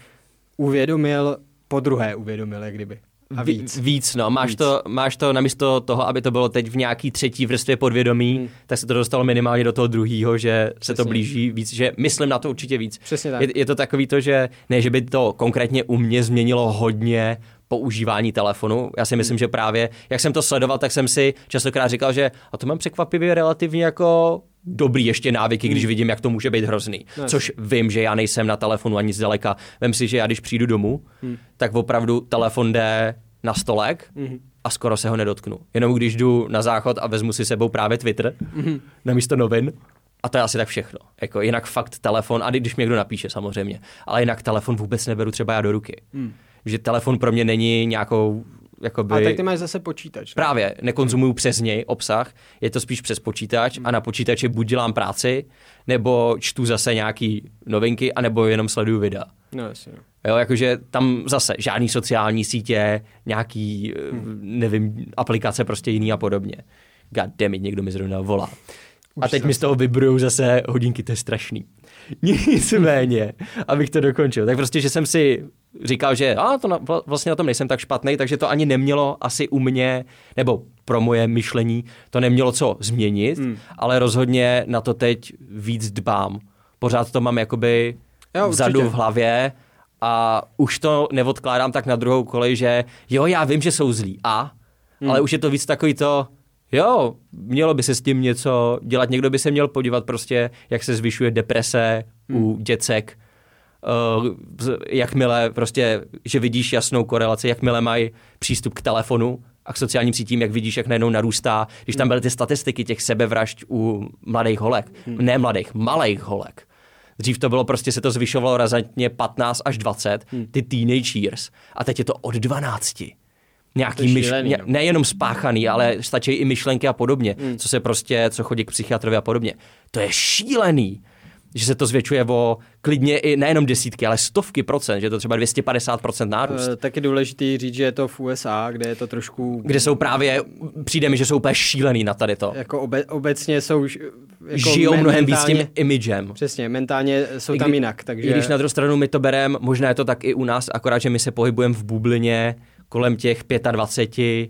B: uvědomil, po druhé uvědomil, jak kdyby. A
A: Ví-
B: víc.
A: Víc, no. Máš,
B: Víc.
A: To, máš to namísto toho, aby to bylo teď v nějaký třetí vrstvě podvědomí,
B: Hmm.
A: tak se to dostalo minimálně do toho druhého, že se to
B: Přesně.
A: blíží víc, že myslím na to určitě víc.
B: Přesně tak.
A: Je, je to takový to, že ne, že by to konkrétně u mě změnilo hodně používání telefonu. Já si myslím, že právě, jak jsem to sledoval, tak jsem si častokrát říkal, že a to mám překvapivě relativně jako dobrý ještě návyky, když vidím, jak to může být hrozný.
B: No,
A: Což vím, že já nejsem na telefonu ani zdaleka. Vem si, že já když přijdu domů, tak opravdu telefon jde na stolek a skoro se ho nedotknu. Jenom když jdu na záchod a vezmu si sebou právě Twitter na místo novin, a to je asi tak všechno. Jako jinak fakt telefon, a když mi někdo napíše samozřejmě, ale jinak telefon vůbec neberu třeba já do ruky. Že telefon pro mě není nějakou jakoby...
B: A tak ty máš zase počítač. ne?
A: Právě, nekonzumuju přes něj obsah, je to spíš přes počítač a na počítači buď dělám práci, nebo čtu zase nějaký novinky, anebo jenom sleduju videa.
B: No jasně. no.
A: Jo, jakože tam zase žádný sociální sítě, nějaký, hmm. nevím, aplikace prostě jiný a podobně. God damn it, někdo mi zrovna volá. A teď mi z toho vybrujou zase hodinky, to je strašný. Nicméně, abych to dokončil, tak prostě, že jsem si říkal, že a, to na, vla- vlastně na tom nejsem tak špatný, takže to ani nemělo asi u mě, nebo pro moje myšlení, to nemělo co změnit, mm. ale rozhodně na to teď víc dbám. Pořád to mám jakoby
B: Jo,
A: vzadu
B: určitě.
A: v hlavě a už to neodkládám tak na druhou kolej, že jo, já vím, že jsou zlí a, hmm. ale už je to víc takový to, jo, mělo by se s tím něco dělat, někdo by se měl podívat prostě, jak se zvyšuje deprese hmm. u děcek, uh, jakmile prostě, že vidíš jasnou korelaci, jakmile mají přístup k telefonu a k sociálním sítím, jak vidíš, jak najednou narůstá, když tam byly ty statistiky těch sebevražd u mladých holek, ne mladých, malých holek. Dřív to bylo prostě, se to zvyšovalo razantně 15 až 20, ty teenage years. A teď je to od 12. Nějaký
B: je
A: myš,
B: šílený,
A: ne,
B: no.
A: nejenom spáchaný, ale stačí i myšlenky a podobně, co se prostě, co chodí k psychiatrovi a podobně. To je šílený, že se to zvětšuje o klidně i nejenom desítky, ale stovky procent, že je to třeba 250 procent nárůst.
B: Eh, Tak je důležitý říct, že je to v USA, kde je to trošku...
A: kde jsou právě, přijde mi, že jsou úplně šílený na tady to.
B: Jako obe, obecně jsou... Jako
A: Žijou
B: me-
A: mnohem víc tím imagem.
B: Přesně, mentálně jsou
A: I
B: tam
A: kdy-
B: jinak, takže...
A: I když na druhou stranu my to bereme, možná je to tak i u nás, akorát, že my se pohybujeme v bublině kolem těch 25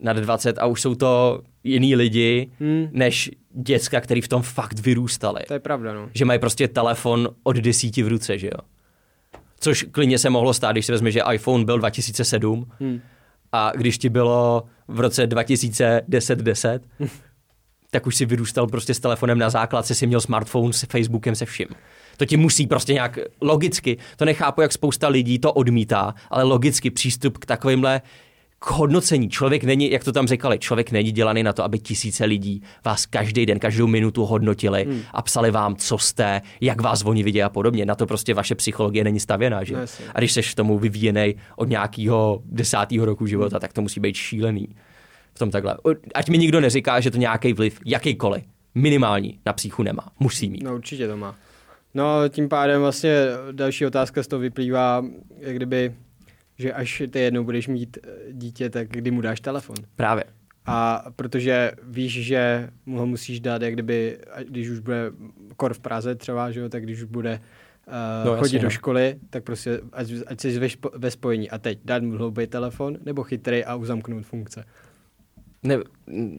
A: nad 20 a už jsou to jiný lidi,
B: Hmm.
A: než děcka, který v tom fakt vyrůstali.
B: To je pravda, no.
A: Že mají prostě telefon od desíti v ruce, že jo. Což klidně se mohlo stát, když si vezme, že iPhone byl 2007
B: Hmm.
A: a když ti bylo v roce 2010-10, tak už si vyrůstal prostě s telefonem na základce, si měl smartphone s Facebookem, se vším. To ti musí prostě nějak logicky, to nechápu, jak spousta lidí to odmítá, ale logicky přístup k takovýmhle k hodnocení. Člověk není, jak to tam říkali, člověk není dělaný na to, aby tisíce lidí vás každý den, každou minutu hodnotili hmm. a psali vám, co jste, jak vás oni vidějí a podobně. Na to prostě vaše psychologie není stavěná. Že? A když seš tomu vyvíjený od nějakého desátého roku života, tak to musí být šílený. V tom takhle. Ať mi nikdo neříká, že to nějaký vliv, jakýkoliv, minimální na psychu nemá. Musí mít.
B: No určitě to má. No tím pádem vlastně další otázka z toho vyplývá, jak kdyby, že až ty jednou budeš mít eh, dítě, tak kdy mu dáš telefon.
A: Právě.
B: A protože víš, že mu ho musíš dát, jak kdyby, když už bude kor v Praze třeba, že jo, tak když už bude uh,
A: No,
B: no,
A: jasně,
B: chodit
A: no.
B: do školy, tak prostě ať, ať jsi ve, ve spojení. A teď dát mu hloubý telefon, nebo chytrý a uzamknout funkce.
A: Ne,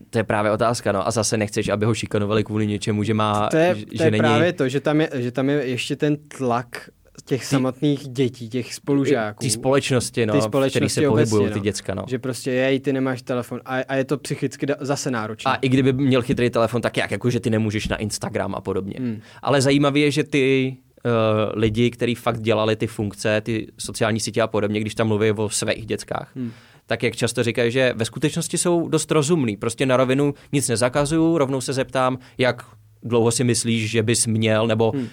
A: to je právě otázka, no. A zase nechceš, aby ho šikanovali kvůli něčemu, že má,
B: To je,
A: že,
B: to je
A: není...
B: právě to, že tam, je, že tam je ještě ten tlak těch samotných dětí, těch spolužáků.
A: Ty společnosti, no,
B: Ty
A: v který
B: společnosti
A: se pohybují
B: obecně,
A: ty
B: no.
A: děcka, no.
B: Že prostě jej, ty nemáš telefon a, a je to psychicky da- zase náročné.
A: A i kdyby měl chytrý telefon, tak jak, jako že ty nemůžeš na Instagram a podobně.
B: Hmm.
A: Ale zajímavé je, že ty uh, lidi, kteří fakt dělali ty funkce, ty sociální sítě a podobně, když tam mluví o svých dětskách,
B: Hmm.
A: Tak jak často říkají, že ve skutečnosti jsou dost rozumný. Prostě na rovinu nic nezakazuju, rovnou se zeptám, jak dlouho si myslíš, že bys měl, nebo hmm. uh,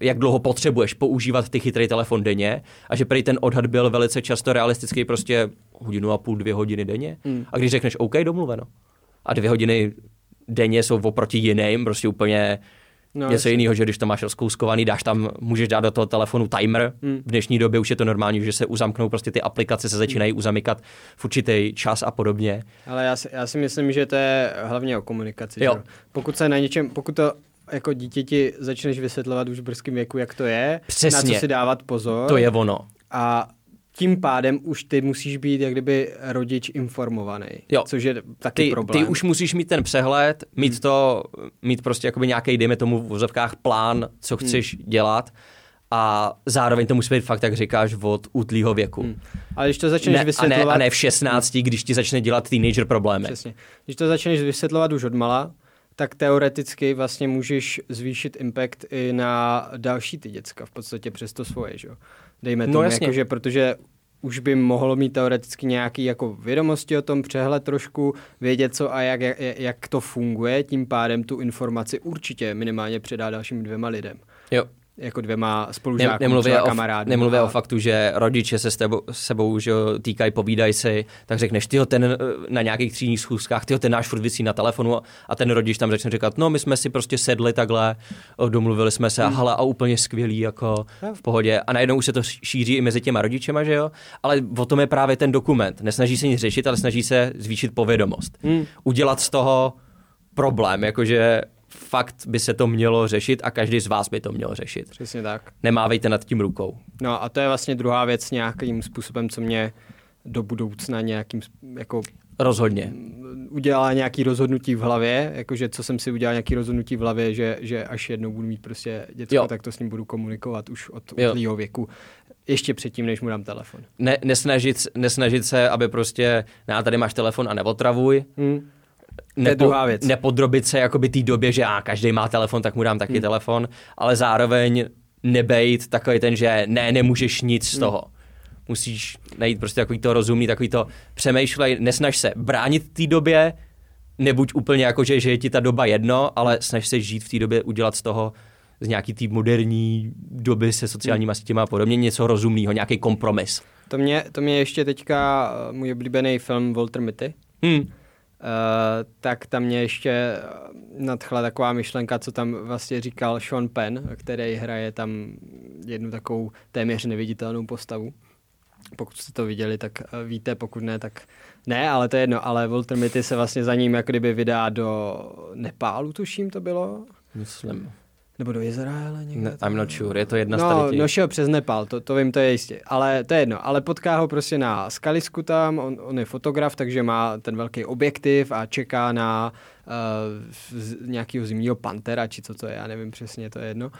A: jak dlouho potřebuješ používat ty chytrý telefon denně a že prý ten odhad byl velice často realistický, prostě hodinu a půl, dvě hodiny denně.
B: Hmm.
A: A když řekneš OK, domluveno. A dvě hodiny denně jsou oproti jiným, prostě úplně
B: No,
A: něco jiného, že když to máš rozkouskovaný, dáš tam, můžeš dát do toho telefonu timer.
B: Hmm.
A: V dnešní době už je to normální, že se uzamknou, prostě ty aplikace se začínají uzamykat v určitý čas a podobně.
B: Ale já si, já si myslím, že to je hlavně o komunikaci.
A: Jo.
B: Že? Pokud se na něčem, pokud to jako dítěti začneš vysvětlovat už v brzkém věku, jak to je, na
A: Přesně.
B: co si dávat pozor.
A: To je ono.
B: A tím pádem už ty musíš být jak kdyby rodič informovaný.
A: Jo.
B: Což je taky
A: Ty,
B: problém.
A: ty už musíš mít ten přehled, mít to, mít prostě jakoby nějaký, dejme tomu v vozovkách plán, co chceš dělat a zároveň to musí být fakt, jak říkáš, od útlýho věku. Hmm.
B: Ale když to začneš
A: ne,
B: vysvětlovat...
A: A ne, a ne v 16, když ti začne dělat teenager problémy.
B: Přesně. Když to začneš vysvětlovat už odmala, tak teoreticky vlastně můžeš zvýšit impact i na další ty děcka, v podstatě přes to svoje, že jo. Dejme
A: No
B: tomu,
A: jasně.
B: jakože, protože už by mohlo mít teoreticky nějaký jako vědomosti o tom, přehled trošku, vědět co a jak, jak, jak to funguje, tím pádem tu informaci určitě minimálně předá dalším dvěma lidem.
A: Jo.
B: Jako dvěma spolužákům,
A: Ne, nemluvě
B: třeba
A: o,
B: kamarádům.
A: nemluvě
B: a-
A: o faktu, že rodiče se s tebou, sebou že týkají, povídají si, tak řekneš, tyjo, ten eh, na nějakých třídních schůzkách, tyjo, ten náš furt visí na telefonu a ten rodič tam začne říkat, no my jsme si prostě sedli takhle, domluvili jsme se, a hala a úplně skvělý, jako
B: Jo.
A: v pohodě. A najednou už se to šíří i mezi těma rodičema, že jo? Ale o tom je právě ten dokument. Nesnaží se nic řešit, ale snaží se zvýšit povědomost.
B: Hmm.
A: Udělat z toho problém, jakože fakt by se to mělo řešit a každý z vás by to měl řešit.
B: Přesně tak.
A: Nemávejte nad tím rukou.
B: No a to je vlastně druhá věc nějakým způsobem, co mě do budoucna nějakým jako
A: Rozhodně.
B: udělala nějaký rozhodnutí v hlavě, jakože co jsem si udělal nějaký rozhodnutí v hlavě, že, že až jednou budu mít prostě děcko,
A: Jo.
B: tak to s ním budu komunikovat už od útlýho věku. Ještě předtím, než mu dám telefon.
A: Ne, nesnažit, nesnažit se, aby prostě, na tady máš telefon a neotravuj.
B: Hmm. Je druhá věc.
A: Nepodrobit se jakoby té době, že a každý má telefon, tak mu dám taky
B: Hmm.
A: telefon, ale zároveň nebejt takový ten, že ne, nemůžeš nic
B: Hmm.
A: z toho. Musíš najít prostě takový to rozumný, takový to přemýšlej, nesnaž se bránit té době, nebuď úplně jako, že, že je ti ta doba jedno, ale snaž se žít v té době, udělat z toho z nějaký té moderní doby se sociálníma sítěma a podobně něco rozumného, nějaký kompromis.
B: To mě, to mě ještě teďka eh, můj oblíbený film Walter Mitty,
A: Hmm.
B: Uh, tak tam mě ještě eh, nadchla taková myšlenka, co tam vlastně říkal Sean Penn, který hraje tam jednu takovou téměř neviditelnou postavu. Pokud jste to viděli, tak eh, víte, pokud ne, tak ne, ale to je jedno. Ale Walter Mitty se vlastně za ním jako kdyby vydá do Nepálu, tuším to bylo,
A: Myslím.
B: Nebo do Izraele někde.
A: Ne, I'm not sure, je to jedna z
B: No, no šel přes Nepal, to, to vím, to je jistě. Ale to je jedno. Ale potká ho prostě na skalisku tam, on, on je fotograf, takže má ten velký objektiv a čeká na uh, nějakého zimního pantera, či co to je, já nevím přesně, to je jedno.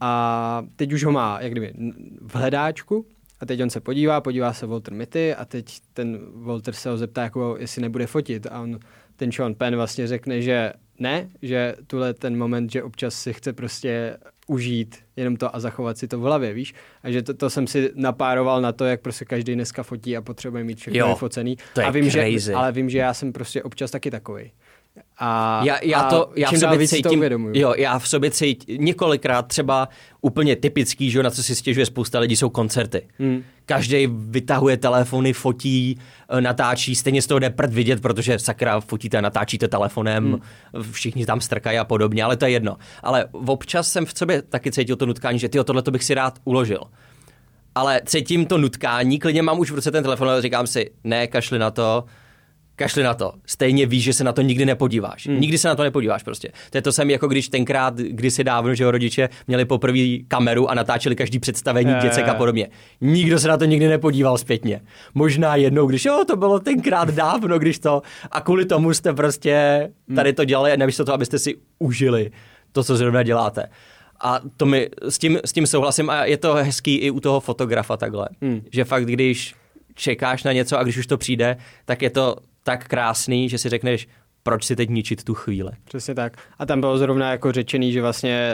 B: A teď už ho má, jak kdyby, v hledáčku a teď on se podívá, podívá se Walter Mitty a teď ten Walter se ho zeptá, jako, jestli nebude fotit a on, ten Sean Penn vlastně řekne, že ne, že tuhle ten moment, že občas si chce prostě užít jenom to a zachovat si to v hlavě, víš? A že to, to jsem si napároval na to, jak prostě každý dneska fotí a potřebuje mít všechno
A: Jo, to je
B: a vím,
A: crazy.
B: Že, ale vím, že já jsem prostě občas taky takový. A,
A: Já, já
B: a
A: to, já v
B: čím dál
A: sobě
B: to
A: cítím,
B: uvědomuju.
A: jo, já v sobě cítím několikrát třeba úplně typický, že na co si stěžuje spousta lidí, jsou koncerty.
B: Hmm.
A: Každý vytahuje telefony, fotí, eh, natáčí, stejně z toho jde prd vidět, protože sakra fotíte, natáčíte telefonem, hmm. všichni tam strkají a podobně, ale to je jedno. Ale občas jsem v sobě taky cítil to nutkání, že tyjo, tohle to bych si rád uložil. Ale cítím to nutkání, klidně mám už v ruce ten telefon, ale říkám si, ne, kašli na to, kašli na to. Stejně víš, že se na to nikdy nepodíváš. Hmm. Nikdy se na to nepodíváš prostě. To je to samé, jako když tenkrát, kdysi dávno, že jo, rodiče měli poprvé kameru a natáčeli každý představení
B: Je,
A: děcek a podobně. Nikdo se na to nikdy nepodíval zpětně. Možná jednou, když jo, to bylo tenkrát dávno, když to a kvůli tomu jste prostě tady to dělali, namísto toho, abyste si užili to, co zrovna děláte. A to mi, s tím, s tím souhlasím a je to hezký i u toho fotografa takhle.
B: Hmm.
A: Že fakt, když čekáš na něco a když už to přijde, tak je to tak krásný, že si řekneš, proč si teď ničit tu chvíli.
B: Přesně tak. A tam bylo zrovna jako řečený, že vlastně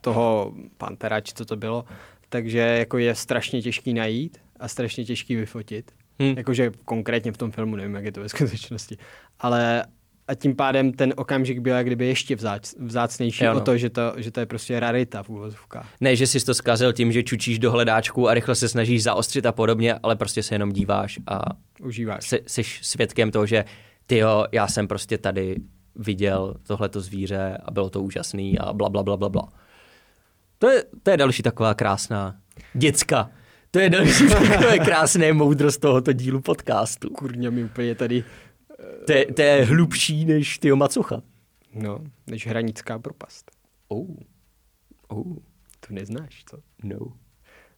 B: toho Pantera, či co to bylo, takže jako je strašně těžký najít a strašně těžký vyfotit.
A: Hm.
B: Jakože konkrétně v tom filmu, nevím, jak je to ve skutečnosti. Ale a tím pádem ten okamžik byl jak kdyby ještě vzác, vzácnější
A: Jo,
B: o
A: no.
B: to, že to, že to je prostě rarita v úvozovkách.
A: Ne, že jsi to zkazil tím, že čučíš do hledáčku a rychle se snažíš zaostřit a podobně, ale prostě se jenom díváš a
B: Užíváš.
A: jsi, jsi svědkem toho, že ty jo, já jsem prostě tady viděl tohleto zvíře a bylo to úžasný a bla, bla, bla, bla, bla. To je, to je další taková krásná děcka. To je další takové krásné moudrost tohoto dílu podcastu.
B: Kurňa mi úplně tady,
A: To je, to je hlubší než ty macocha.
B: no, než hranická propast.
A: Oh. Oh.
B: To neznáš, co?
A: No.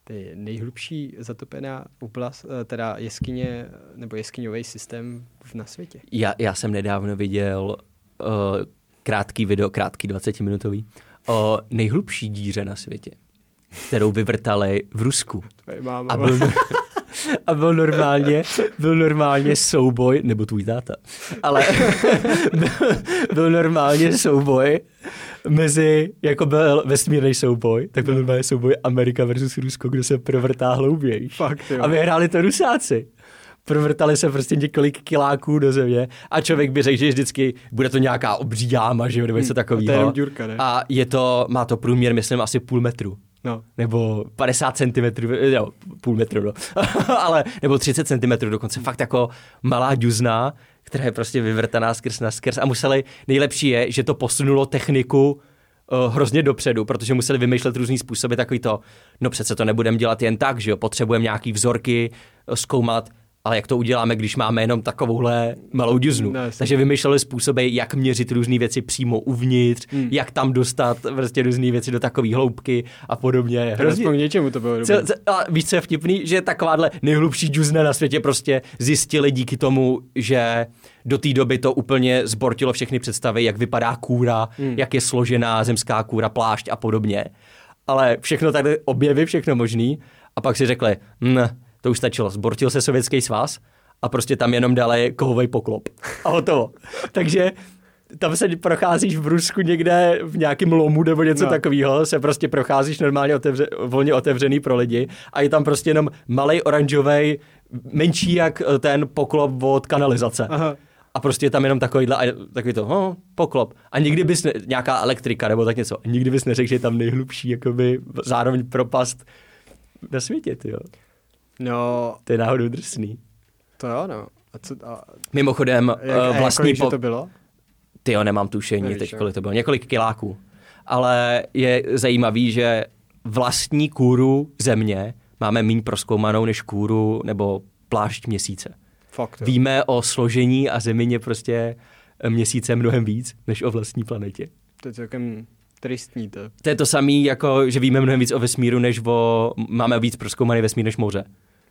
B: To je nejhlubší zatopená oblast, eh, teda jeskyně, nebo jeskyňový systém v- na světě.
A: Já, já jsem nedávno viděl uh, krátký video, krátký 20-minutový, o nejhlubší díře na světě. kterou vyvrtali v Rusku.
B: Tvoje máma.
A: A byl, a byl normálně, byl normálně souboj, nebo tvůj táta, ale byl, byl normálně souboj mezi, jako byl vesmírný souboj, tak byl normálně souboj Amerika versus Rusko, kdo se provrtá hlouběji.
B: Fakt, jo.
A: A vyhráli to Rusáci. Provrtali se prostě několik kiláků do země a člověk by řekl, že vždycky bude to nějaká obří jáma, že jo, nebo něco
B: Hmm,
A: takového. A je to, má to průměr, myslím, asi půl metru
B: No.
A: nebo 50 cm, jo, půl metru, no. ale, nebo 30 cm, dokonce fakt jako malá duzna, která je prostě vyvrtaná skrz na skrz a museli, nejlepší je, že to posunulo techniku uh, hrozně dopředu, protože museli vymýšlet různý způsoby, takový to, no přece to nebudeme dělat jen tak, že jo, potřebujeme nějaký vzorky uh, zkoumat, ale jak to uděláme, když máme jenom takovouhle malou duznu.
B: No.
A: Takže vymýšleli způsoby, jak měřit různé věci přímo uvnitř, hmm. jak tam dostat prostě různé věci do takové hloubky a podobně.
B: Hrozně k něčemu to bylo.
A: Co, co, a víš, co je vtipný? Že takováhle nejhlubší džuzna na světě prostě zjistili díky tomu, že do té doby to úplně zbortilo všechny představy, jak vypadá kůra,
B: Hmm.
A: jak je složená zemská kůra, plášť a podobně. Ale všechno tady objevy, všechno možný. A pak si řekli, hm, to už stačilo, zbortil se sovětský svaz a prostě tam jenom dali kovový poklop. A hotovo. Takže tam se procházíš v Rusku někde v nějakém lomu nebo něco no. Takového, se prostě procházíš normálně otevře, volně otevřený pro lidi a je tam prostě jenom malý oranžový, menší jak eh, ten poklop od kanalizace.
B: Aha.
A: A prostě je tam jenom takovýhle, a takový to, oh, poklop. A nikdy bys, ne, nějaká elektrika nebo tak něco, a nikdy bys neřekl, že je tam nejhlubší, jakoby zároveň propast na světě, ty jo.
B: No,
A: To je náhodou drsný.
B: to jo, no. A co, a,
A: Mimochodem,
B: jak, a
A: vlastní
B: jako,
A: po...
B: to bylo?
A: Ty jo, nemám tušení
B: Nevíš,
A: teď, kolik to bylo. Několik kiláků. Ale je zajímavý, že vlastní kůru země máme méně proskoumanou než kůru nebo plášť měsíce.
B: Fakt, jo.
A: Víme o složení a zemině prostě měsíce mnohem víc, než o vlastní planetě.
B: To je celkem tristní to.
A: To je to samé, jako že víme mnohem víc o vesmíru, než o... Máme víc proskoumaný vesmír než moře.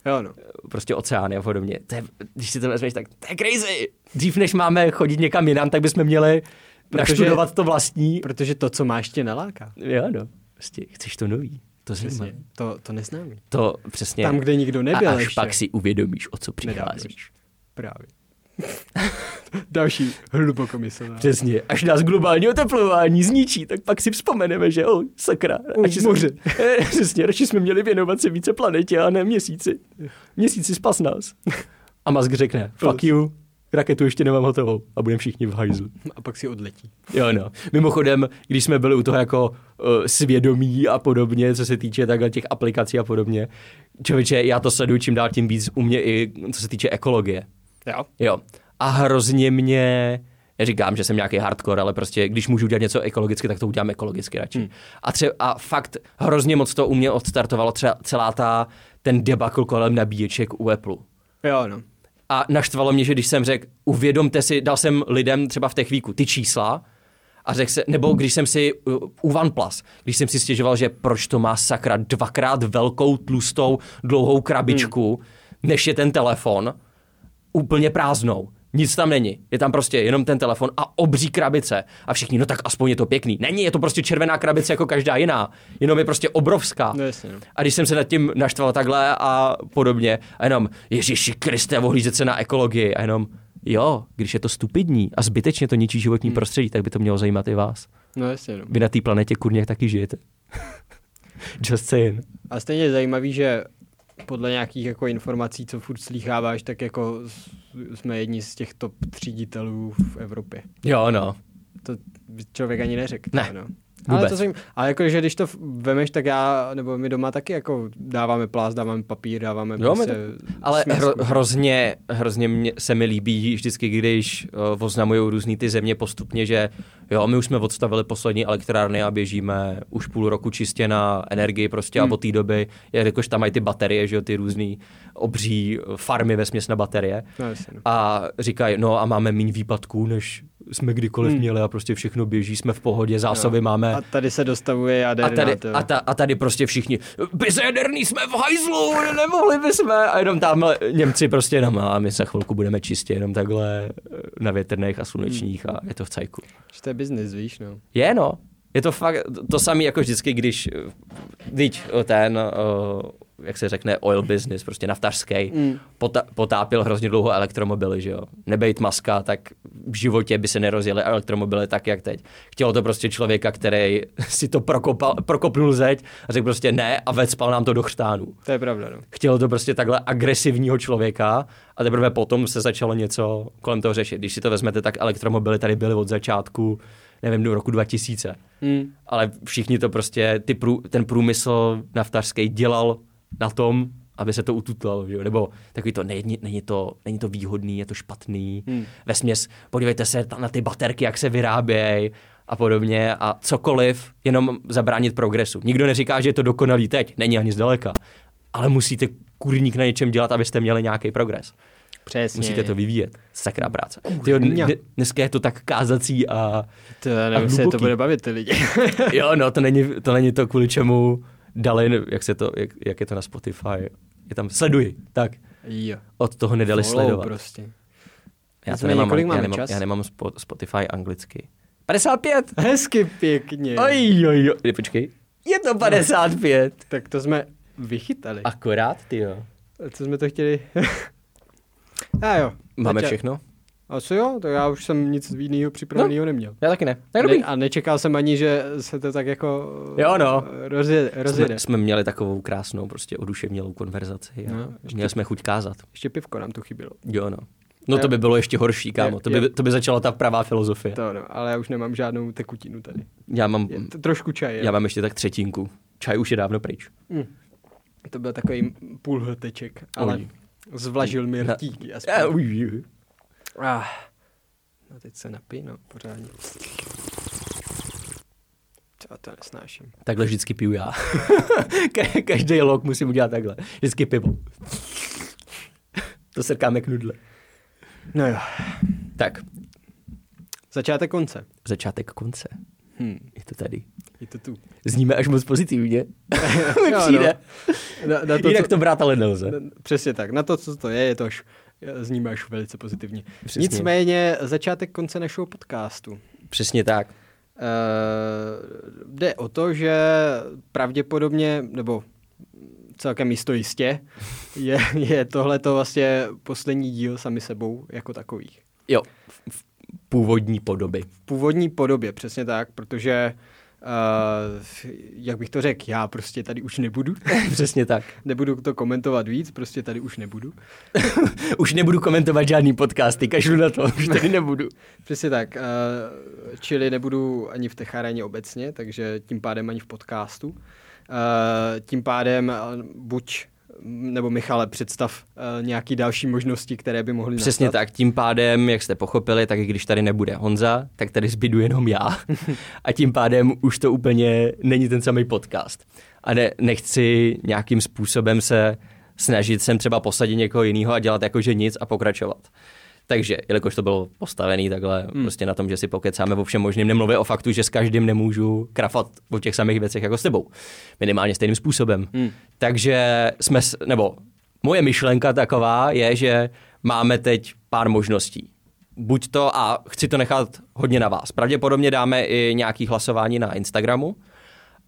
B: Jo, no.
A: Prostě oceány a podobně. To je, když si to vezmeš, tak to je crazy. Dřív, než máme chodit někam jinam, tak bychom měli
B: Protože-
A: naštudovat to vlastní.
B: Protože to, co máš, tě naláká.
A: Jo, no. Prostě chceš to nový. To
B: Přesně. To, to neznámý.
A: To přesně.
B: Tam, kde nikdo nebyl
A: a až
B: ještě.
A: pak si uvědomíš, o co přicházíš.
B: Právě. Další hlubokomyslná.
A: Přesně. Až nás globální oteplování zničí, tak pak si vzpomeneme, že o, sakra. Radši jsme-
B: moře.
A: Eh, Přesně, radši jsme měli věnovat se více planetě a ne měsíci. Měsíci spas nás. A Musk řekne, fuck you, raketu ještě nemám hotovou a budeme všichni v hajzlu.
B: A pak si odletí.
A: Jo, no. Mimochodem, když jsme byli u toho jako uh, svědomí a podobně, co se týče takhle těch aplikací a podobně, člověče, já to sleduju čím dál tím víc u mě i co se týče ekologie.
B: Jo.
A: Jo. A hrozně mě, neříkám, že jsem nějaký hardcore, ale prostě když můžu dělat něco ekologicky, tak to udělám ekologicky radši. Hmm. A, tře- a fakt hrozně moc to u mě odstartovalo třeba celá ta, ten debakl kolem nabíječek u Apple.
B: Jo, no.
A: A naštvalo mě, že když jsem řekl, uvědomte si, dal jsem lidem třeba v těch víku ty čísla a řekl se, nebo když jsem si u OnePlus, když jsem si stěžoval, že proč to má sakra dvakrát velkou, tlustou, dlouhou krabičku, hmm. než je ten telefon, úplně prázdnou. Nic tam není. Je tam prostě jenom ten telefon a obří krabice. A všichni, no tak aspoň je to pěkný. Není, je to prostě červená krabice jako každá jiná. Jenom je prostě obrovská.
B: No jasně, no.
A: A když jsem se nad tím naštval takhle a podobně, a jenom, Ježíši Kriste, ohlížet se na ekologii, a jenom, jo, když je to stupidní a zbytečně to ničí životní hmm. prostředí, tak by to mělo zajímat i vás.
B: No jasně, no.
A: Vy na té planetě kurně taky žijete. Just saying.
B: A stejně je zajímavý, že podle nějakých jako informací, co furt slýcháváš, tak jako jsme jedni z těch top tříditelů v Evropě.
A: Jo, no.
B: To člověk ani neřekl.
A: Ne,
B: No. Ale,
A: vůbec.
B: to jsem, ale jako, že když to vemeš, tak já, nebo my doma taky jako dáváme plás, dáváme papír, dáváme
A: Jo,
B: prostě
A: Ale
B: směsku.
A: hro, hrozně, hrozně mě, se mi líbí vždycky, když uh, oznamují různý ty země postupně, že jo, my už jsme odstavili poslední elektrárny a běžíme už půl roku čistě na energii prostě
B: Hmm.
A: a od té doby, jakož tam mají ty baterie, že jo, ty různý obří farmy ve směs na baterie.
B: No, jasně, no.
A: A říkají, no a máme méně výpadků, než jsme kdykoliv
B: Hmm.
A: měli a prostě všechno běží, jsme v pohodě, zásoby
B: Jo.
A: máme.
B: A tady se dostavuje
A: A
B: jaderná.
A: tady,
B: to-
A: a, ta, a tady prostě všichni, bez jaderný jsme v hajzlu, nemohli bychom. A jenom tam Němci prostě jenom, a my za chvilku budeme čistě jenom takhle eh, na větrných a slunečních a je to v cajku.
B: Že to je biznis, víš, no.
A: Je no, Je to fakt to samé jako vždycky, když teď ten, uh, jak se řekne, oil business, prostě naftařský, mm. pota- potápil hrozně dlouho elektromobily, že jo. Nebejt maska, tak v životě by se nerozjeli elektromobily tak, jak teď. Chtělo to prostě člověka, který si to prokopal, prokopnul zeď a řekl prostě ne a vecpal nám to do chřtánů.
B: To je pravda, no.
A: Chtělo to prostě takhle agresivního člověka a teprve potom se začalo něco kolem toho řešit. Když si to vezmete, tak elektromobily tady byly od začátku nevím, do roku 2000. Hmm. Ale všichni to prostě, ty prů, ten průmysl naftařský dělal na tom, aby se to ututlalo, že? nebo takový to není, není to, není to výhodný, je to špatný. Hmm. Ve směs, podívejte se na ty baterky, jak se vyrábějí a podobně a cokoliv, jenom zabránit progresu. Nikdo neříká, že je to dokonalý teď, není ani zdaleka, ale musíte kurník na něčem dělat, abyste měli nějaký progres.
B: Přesně.
A: Musíte to vyvíjet. Sakrá práce. Tyjo, dneska je to tak kázací a
B: To nevím, se to bude bavit ty lidi.
A: jo, no, to není, to není to, kvůli čemu dali, jak, se to, jak, jak je to na Spotify. Je tam, sleduj, tak.
B: Jo.
A: Od toho nedali
B: Follow
A: sledovat.
B: prostě.
A: Já, to nemám,
B: kolik
A: já, nemám,
B: čas?
A: já nemám spo, Spotify anglicky. 55!
B: Hezky pěkně.
A: Oj, oj, oj. Počkej. Je to 55.
B: Tak to jsme vychytali.
A: Akorát, ty jo.
B: co jsme to chtěli? A jo.
A: Máme
B: Zača-
A: všechno?
B: Asi jo, to já už jsem nic jiného připraveného neměl.
A: Já taky ne. Tak
B: Ne,
A: dobrý.
B: a nečekal jsem ani, že se to tak jako
A: Jo, no.
B: rozjede. rozjede.
A: Jsme, jsme měli takovou krásnou, prostě oduševnělou konverzaci.
B: No,
A: no,
B: ještě-
A: měli jsme chuť kázat.
B: Ještě pivko nám tu chybělo.
A: Jo, no. No to by bylo ještě horší, kámo. To by, to by začala ta pravá filozofie.
B: To no, ale já už nemám žádnou tekutinu tady.
A: Já mám,
B: Je to trošku čaj.
A: já mám ještě tak třetinku. Čaj už je dávno pryč.
B: Mm. To byl takový půl hlteček, ale
A: Oj.
B: zvlažil mi rtíky.
A: Já,
B: Aspoň. Ah. No teď se napij, no, pořádně. Co to nesnáším.
A: Takhle vždycky piju já. Ka- Každý log musím udělat takhle. Vždycky pivo. to srkáme k nudle.
B: No jo.
A: Tak,
B: Začátek konce.
A: začátek konce.
B: Hm.
A: Je to tady.
B: Je to tu.
A: Zníme až moc pozitivně. Mi přijde.
B: Na, na to,
A: Jinak
B: co,
A: to brát ale nelze.
B: na, přesně tak. Na to, co to je, je to až zní až velice pozitivně.
A: Přesně.
B: Nicméně začátek konce našeho podcastu.
A: Přesně tak.
B: Uh, jde o to, že pravděpodobně, nebo celkem jisto jistě, je, je tohleto vlastně poslední díl sami sebou jako takových.
A: Jo, v v původní podoby.
B: V původní podobě, přesně tak, protože uh, jak bych to řekl, já prostě tady už nebudu.
A: Přesně tak.
B: nebudu to komentovat víc, prostě tady už nebudu.
A: Už nebudu komentovat žádný podcasty, kašlu na to, už tady nebudu.
B: Přesně tak, uh, čili nebudu ani v Techaréně obecně, takže tím pádem ani v podcastu. Uh, tím pádem uh, buď nebo Michale, představ uh, nějaký další možnosti, které by mohly
A: Přesně
B: nastat.
A: tak, tím pádem, jak jste pochopili, tak i když tady nebude Honza, tak tady zbydu jenom já. A tím pádem už to úplně není ten samý podcast. A ne, nechci nějakým způsobem se snažit sem třeba posadit někoho jiného a dělat jako, že nic a pokračovat. Takže, jelikož to bylo postavený takhle hmm. prostě na tom, že si pokecáme o všem možným, nemluvě o faktu, že s každým nemůžu krafat o těch samých věcech jako s tebou. Minimálně stejným způsobem.
B: Hmm.
A: Takže jsme, nebo moje myšlenka taková je, že máme teď pár možností. Buď to, a chci to nechat hodně na vás. Pravděpodobně dáme i nějaký hlasování na Instagramu,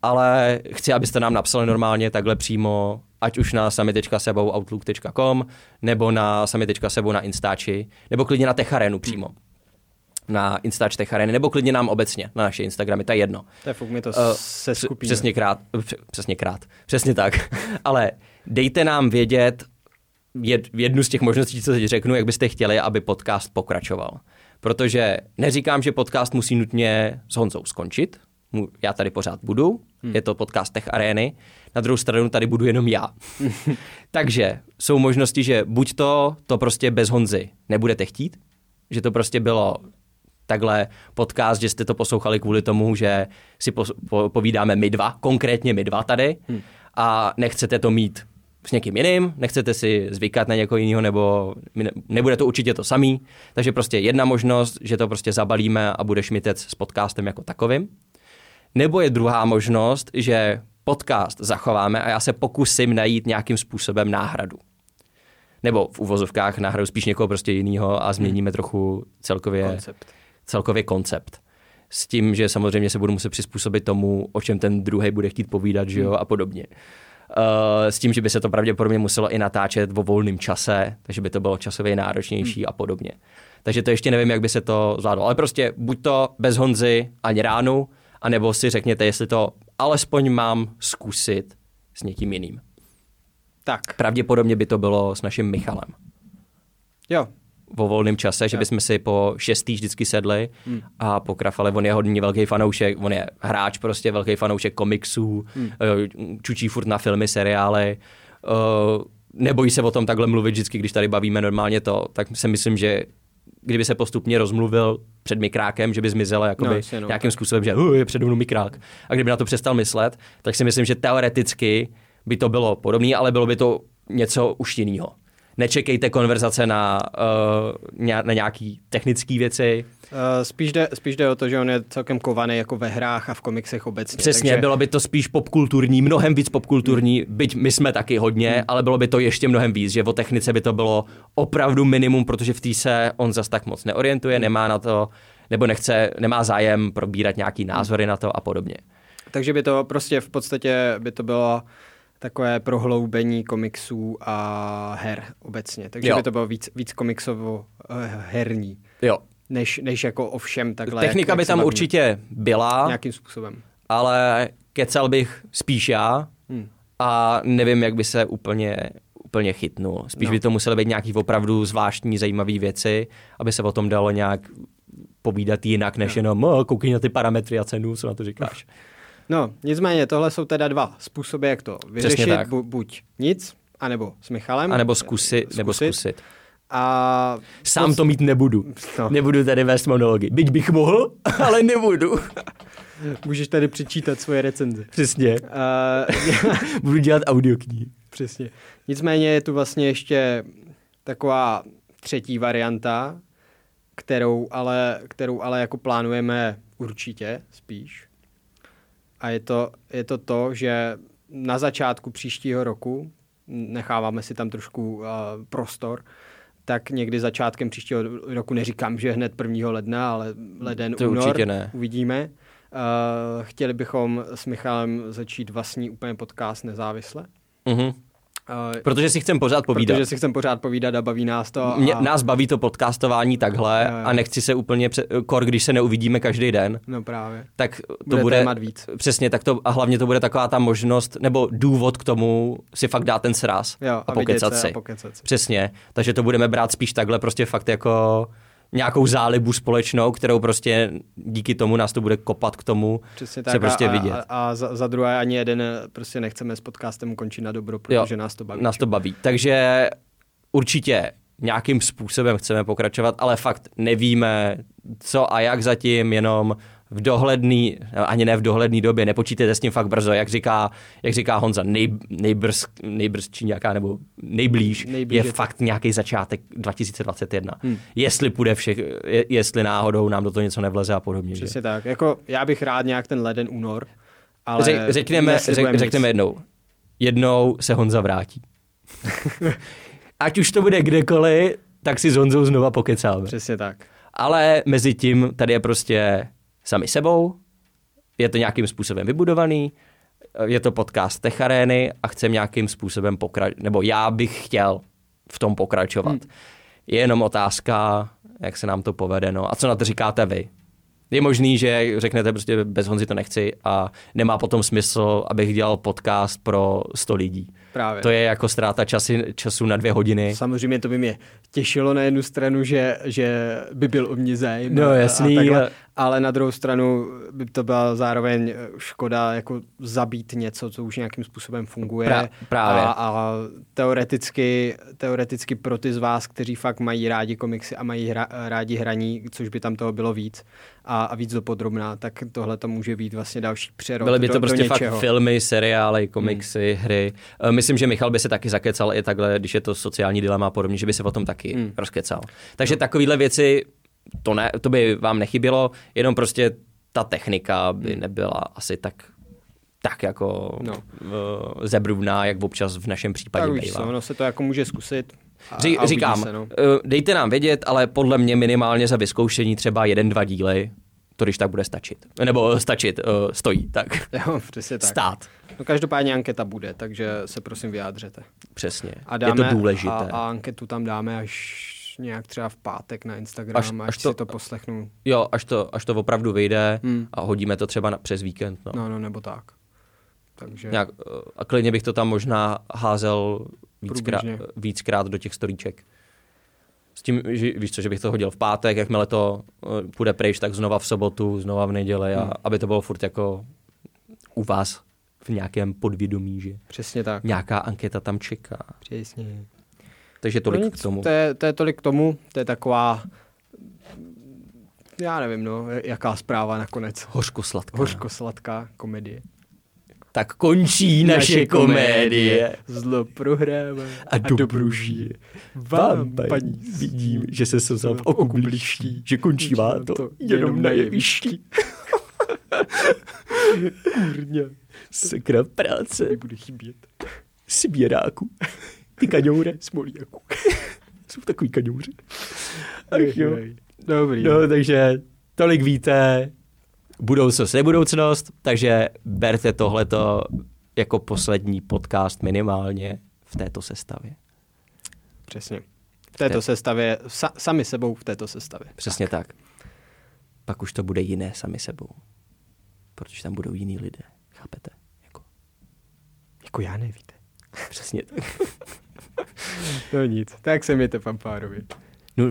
A: ale chci, abyste nám napsali normálně takhle přímo, ať už na sami.sebou outlook.com, nebo na sami.sebou na Instači, nebo klidně na Techarenu přímo. Na Instač Techareny, nebo klidně nám obecně na naše Instagramy, to je jedno.
B: To je fuk, my to
A: Eh,
B: se skupíme.
A: Přesně krát, pře- přesně krát, přesně tak. Ale dejte nám vědět jed, jednu z těch možností, co teď řeknu, jak byste chtěli, aby podcast pokračoval. Protože neříkám, že podcast musí nutně s Honzou skončit. Já tady pořád budu, hmm. je to podcast Tech Areny. Na druhou stranu tady budu jenom já. Takže jsou možnosti, že buď to, to prostě bez Honzy nebudete chtít, že to prostě bylo takhle podcast, že jste to poslouchali kvůli tomu, že si po, po, povídáme my dva, konkrétně my dva tady hmm. a nechcete to mít s někým jiným, nechcete si zvykat na někoho jiného, nebo ne, nebude to určitě to samý. Takže prostě jedna možnost, že to prostě zabalíme a bude šmitec s podcastem jako takovým. Nebo je druhá možnost, že podcast zachováme a já se pokusím najít nějakým způsobem náhradu. Nebo v uvozovkách náhradu spíš někoho prostě jiného a změníme trochu celkově
B: Koncept.
A: celkově koncept. s tím, že samozřejmě se budu muset přizpůsobit tomu, o čem ten druhý bude chtít povídat, že jo, a podobně. Uh, s tím, že by se to pravděpodobně muselo i natáčet vo volném čase, takže by to bylo časově náročnější a podobně. Takže to ještě nevím, jak by se to zvládlo. Ale prostě buď to bez Honzy ani ránu, anebo si řekněte, jestli to alespoň mám zkusit s někým jiným.
B: Tak.
A: Pravděpodobně by to bylo s naším Michalem.
B: Jo.
A: Vo volném čase, že bychom si po šestý vždycky sedli hmm. a pokrafali. On je hodně velký fanoušek, on je hráč prostě, velký fanoušek komiksů, hmm. čučí furt na filmy, seriály. Uh, nebojí se o tom takhle mluvit vždycky, když tady bavíme normálně to, tak si myslím, že kdyby se postupně rozmluvil před mikrákem, že by zmizel jakoby no, no, nějakým způsobem, že uh, je před mnou mikrák. A kdyby na to přestal myslet, tak si myslím, že teoreticky by to bylo podobné, ale bylo by to něco už jiného. Nečekejte konverzace na, uh, na nějaký technické věci.
B: Uh, spíš, jde, spíš jde o to, že on je celkem kovaný jako ve hrách a v komiksech obecně.
A: Přesně, takže... bylo by to spíš popkulturní, mnohem víc popkulturní, hmm. byť my jsme taky hodně, hmm. ale bylo by to ještě mnohem víc, že o technice by to bylo opravdu minimum, protože v té se on zas tak moc neorientuje, hmm. nemá na to, nebo nechce, nemá zájem probírat nějaký názory hmm. na to a podobně.
B: Takže by to prostě v podstatě by to bylo takové prohloubení komiksů a her obecně. Takže jo. by to bylo víc, víc komiksovo eh, herní.
A: Jo.
B: Než, než jako o všem takhle.
A: Technika jak, by jak tam určitě byla.
B: Nějakým způsobem.
A: Ale kecal bych spíš já hmm. a nevím, jak by se úplně, úplně chytnul. Spíš no. by to musely být nějaký opravdu zvláštní, zajímavé věci, aby se o tom dalo nějak povídat jinak, než no. jenom koukej na ty parametry a cenu, co na to říkáš.
B: No, nicméně, tohle jsou teda dva způsoby, jak to vyřešit. Bu- buď nic, anebo s Michalem.
A: A nebo zkusit, zkusit. nebo zkusit.
B: A
A: Sám to mít nebudu. No. Nebudu tady vést monology. Byť bych mohl, ale nebudu.
B: Můžeš tady přečítat svoje recenze.
A: Přesně. Uh, Budu dělat audioknihy.
B: Přesně. Nicméně je tu vlastně ještě taková třetí varianta, kterou ale, kterou ale jako plánujeme určitě spíš. A je to, je to to, že na začátku příštího roku, necháváme si tam trošku uh, prostor, tak někdy začátkem příštího roku, neříkám, že hned 1. ledna, ale leden,
A: to
B: únor,
A: určitě ne.
B: uvidíme. Uh, chtěli bychom s Michalem začít vlastní úplně podcast nezávisle. Uh-huh.
A: Uh, protože si chcem pořád povídat.
B: Protože si chcem pořád povídat a baví nás to. A...
A: Mě, nás baví to podcastování takhle uh, a nechci se úplně, pře- kor, když se neuvidíme každý den.
B: No právě.
A: Tak to bude, bude
B: víc.
A: Přesně, tak to a hlavně to bude taková ta možnost, nebo důvod k tomu si fakt dát ten sraz
B: jo, a,
A: a pokecat
B: si.
A: A
B: pokecat si.
A: Přesně, takže to budeme brát spíš takhle prostě fakt jako nějakou zálibu společnou, kterou prostě díky tomu nás to bude kopat k tomu Přesně tak, se prostě
B: a,
A: vidět.
B: A, a za, za druhé ani jeden prostě nechceme s podcastem končit na dobro, protože jo, nás to baví.
A: Nás to baví. Takže určitě nějakým způsobem chceme pokračovat, ale fakt nevíme, co a jak zatím, jenom v dohledný, ani ne v dohledný době, nepočítejte s tím fakt brzo, jak říká, jak říká Honza, nej, nejbrz, nejbrz či nějaká, nebo nejblíž, nejblíž je, fakt nějaký začátek 2021. Hmm. Jestli půjde všech, jestli náhodou nám do toho něco nevleze a podobně.
B: Přesně
A: že?
B: tak. Jako, já bych rád nějak ten leden, únor, ale
A: Řek, řekneme, řek, řekneme jednou. Jednou se Honza vrátí. Ať už to bude kdekoliv, tak si s Honzou znova pokecáme.
B: Přesně tak.
A: Ale mezi tím tady je prostě sami sebou, je to nějakým způsobem vybudovaný, je to podcast Techarény a chcem nějakým způsobem pokračovat, nebo já bych chtěl v tom pokračovat. Hmm. Je jenom otázka, jak se nám to povede. No. A co na to říkáte vy? Je možný, že řeknete prostě bez Honzy to nechci a nemá potom smysl, abych dělal podcast pro 100 lidí.
B: Právě.
A: To je jako ztráta časy, času na dvě hodiny.
B: Samozřejmě to by mě těšilo na jednu stranu, že, že by byl o mě zájem.
A: No jasný. A takhle,
B: ale na druhou stranu by to byla zároveň škoda jako zabít něco, co už nějakým způsobem funguje. Pra,
A: právě.
B: A, a teoreticky, teoreticky pro ty z vás, kteří fakt mají rádi komiksy a mají hra, rádi hraní, což by tam toho bylo víc a, a víc dopodrobná, tak tohle to může být vlastně další přerod
A: Byly by to
B: do,
A: prostě
B: do
A: fakt filmy, seriály, komiksy, hmm. hry. Eh, myslím, že Michal by se taky zakecal i takhle, když je to sociální dilema a podobně, že by se o tom taky hmm. rozkecal. Takže no. takovéhle věci to, ne, to by vám nechybělo, jenom prostě ta technika by hmm. nebyla asi tak tak jako no. uh, jak občas v našem případě
B: tak bývá. ono se to jako může zkusit.
A: A, Ří, a říkám, se, no. uh, dejte nám vědět, ale podle mě minimálně za vyzkoušení třeba jeden, dva díly, to když tak bude stačit. Nebo stačit, uh, stojí, tak.
B: Jo, přesně tak.
A: Stát.
B: No každopádně anketa bude, takže se prosím vyjádřete.
A: Přesně.
B: A dáme,
A: je to důležité.
B: A, a anketu tam dáme až nějak třeba v pátek na Instagram, až, až, až to, si to poslechnu.
A: Jo, až to, až to opravdu vyjde
B: Hmm.
A: a hodíme to třeba na, přes víkend. No.
B: No, no, nebo tak. Takže
A: Nějak, uh, a klidně bych to tam možná házel víckrát, víckrát do těch storíček. S tím, že, víš co, že bych to hodil v pátek, jakmile to uh, půjde pryč, tak znova v sobotu, znova v neděli a
B: Hmm.
A: aby to bylo furt jako u vás v nějakém podvědomí, že
B: přesně tak.
A: nějaká anketa tam čeká.
B: Přesně.
A: Takže
B: No
A: tolik
B: nic,
A: k tomu.
B: To je, to je tolik k tomu, to je taková, já nevím, no, jaká zpráva nakonec.
A: Hořko sladká.
B: Hořko-sladká komedie.
A: Tak končí naše komédie.
B: Zlo prohrává
A: A dobru žije. Vám, paní, vidím, že se slza v oku blíští, že končí má to jenom na jevišti.
B: Kurně,
A: Sakra práce,
B: mi bude chybět.
A: sběráku, ty kaňoure, smolíku. Jsou takový kaňouři. Ach jo.
B: Dobrý.
A: No, takže tolik víte, budoucnost je budoucnost, takže berte tohleto jako poslední podcast minimálně v této sestavě.
B: Přesně. V této sestavě, sa, sami sebou v této sestavě.
A: Přesně tak. tak. Pak už to bude jiné sami sebou. Protože tam budou jiní lidé. Chápete? Jako,
B: Jako já nevíte.
A: přesně tak.
B: No nic, tak se mějte fanfárovi.
A: No,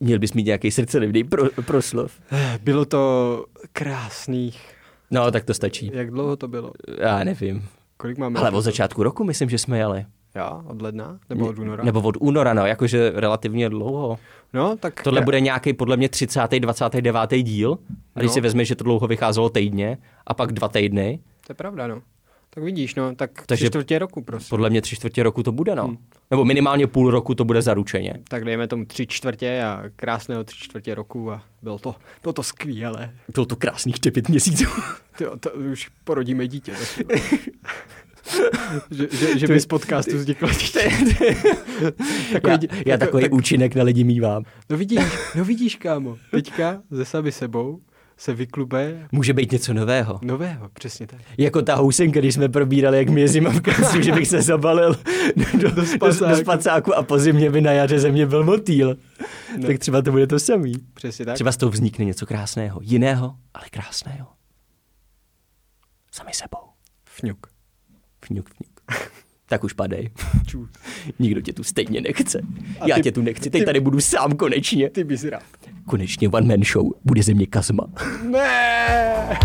A: měl bys mít nějaký srdcelivný pro, proslov.
B: Bylo to krásných.
A: No, tak to stačí.
B: Jak dlouho to bylo?
A: Já nevím.
B: Kolik máme?
A: Ale od začátku roku myslím, že jsme jeli.
B: Já, od ledna? Nebo od února?
A: Nebo od února, no, jakože relativně dlouho.
B: No, tak...
A: Tohle bude nějaký podle mě 30. 29. díl. A když
B: No.
A: si vezmeš, že to dlouho vycházelo týdně a pak dva týdny,
B: To je pravda, no. Tak vidíš, no, tak
A: Takže-
B: Takže... čtvrtě roku, prosím.
A: podle mě tři čtvrtě roku to bude, no.
B: Hmm.
A: Nebo minimálně půl roku to bude zaručeně.
B: Tak dejme tomu tři čtvrtě a krásného tři čtvrtě roku a bylo to, bylo to skvělé.
A: Bylo to krásných devět měsíců.
B: Tyjo, to už porodíme dítě. tak- že, že, že by z podcastu vzniklo dítě. Takový
A: já,
B: dě-
A: já
B: jako-
A: takový
B: tak-
A: účinek na lidi mívám.
B: No vidíš, no vidíš, kámo. Teďka ze sami sebou se vyklube
A: Může být něco nového.
B: nového, přesně tak.
A: Jako ta housenka, když jsme probírali, jak mě je zima v krasu, že bych se zabalil do, do, do,
B: spacáku.
A: do spacáku a po zimě by na jaře ze mě byl motýl.
B: No.
A: Tak třeba to bude to samý.
B: Přesně tak.
A: Třeba z toho vznikne něco krásného. Jiného, ale krásného. Sami sebou.
B: Fňuk.
A: Fňuk, fňuk. Tak už padej.
B: Čus.
A: Nikdo tě tu stejně nechce.
B: A
A: Já
B: ty-
A: tě tu nechci, teď
B: ty-
A: tady budu sám konečně.
B: Ty bys rád.
A: Konečně one man show. Bude ze mě Kazma.
B: Ne!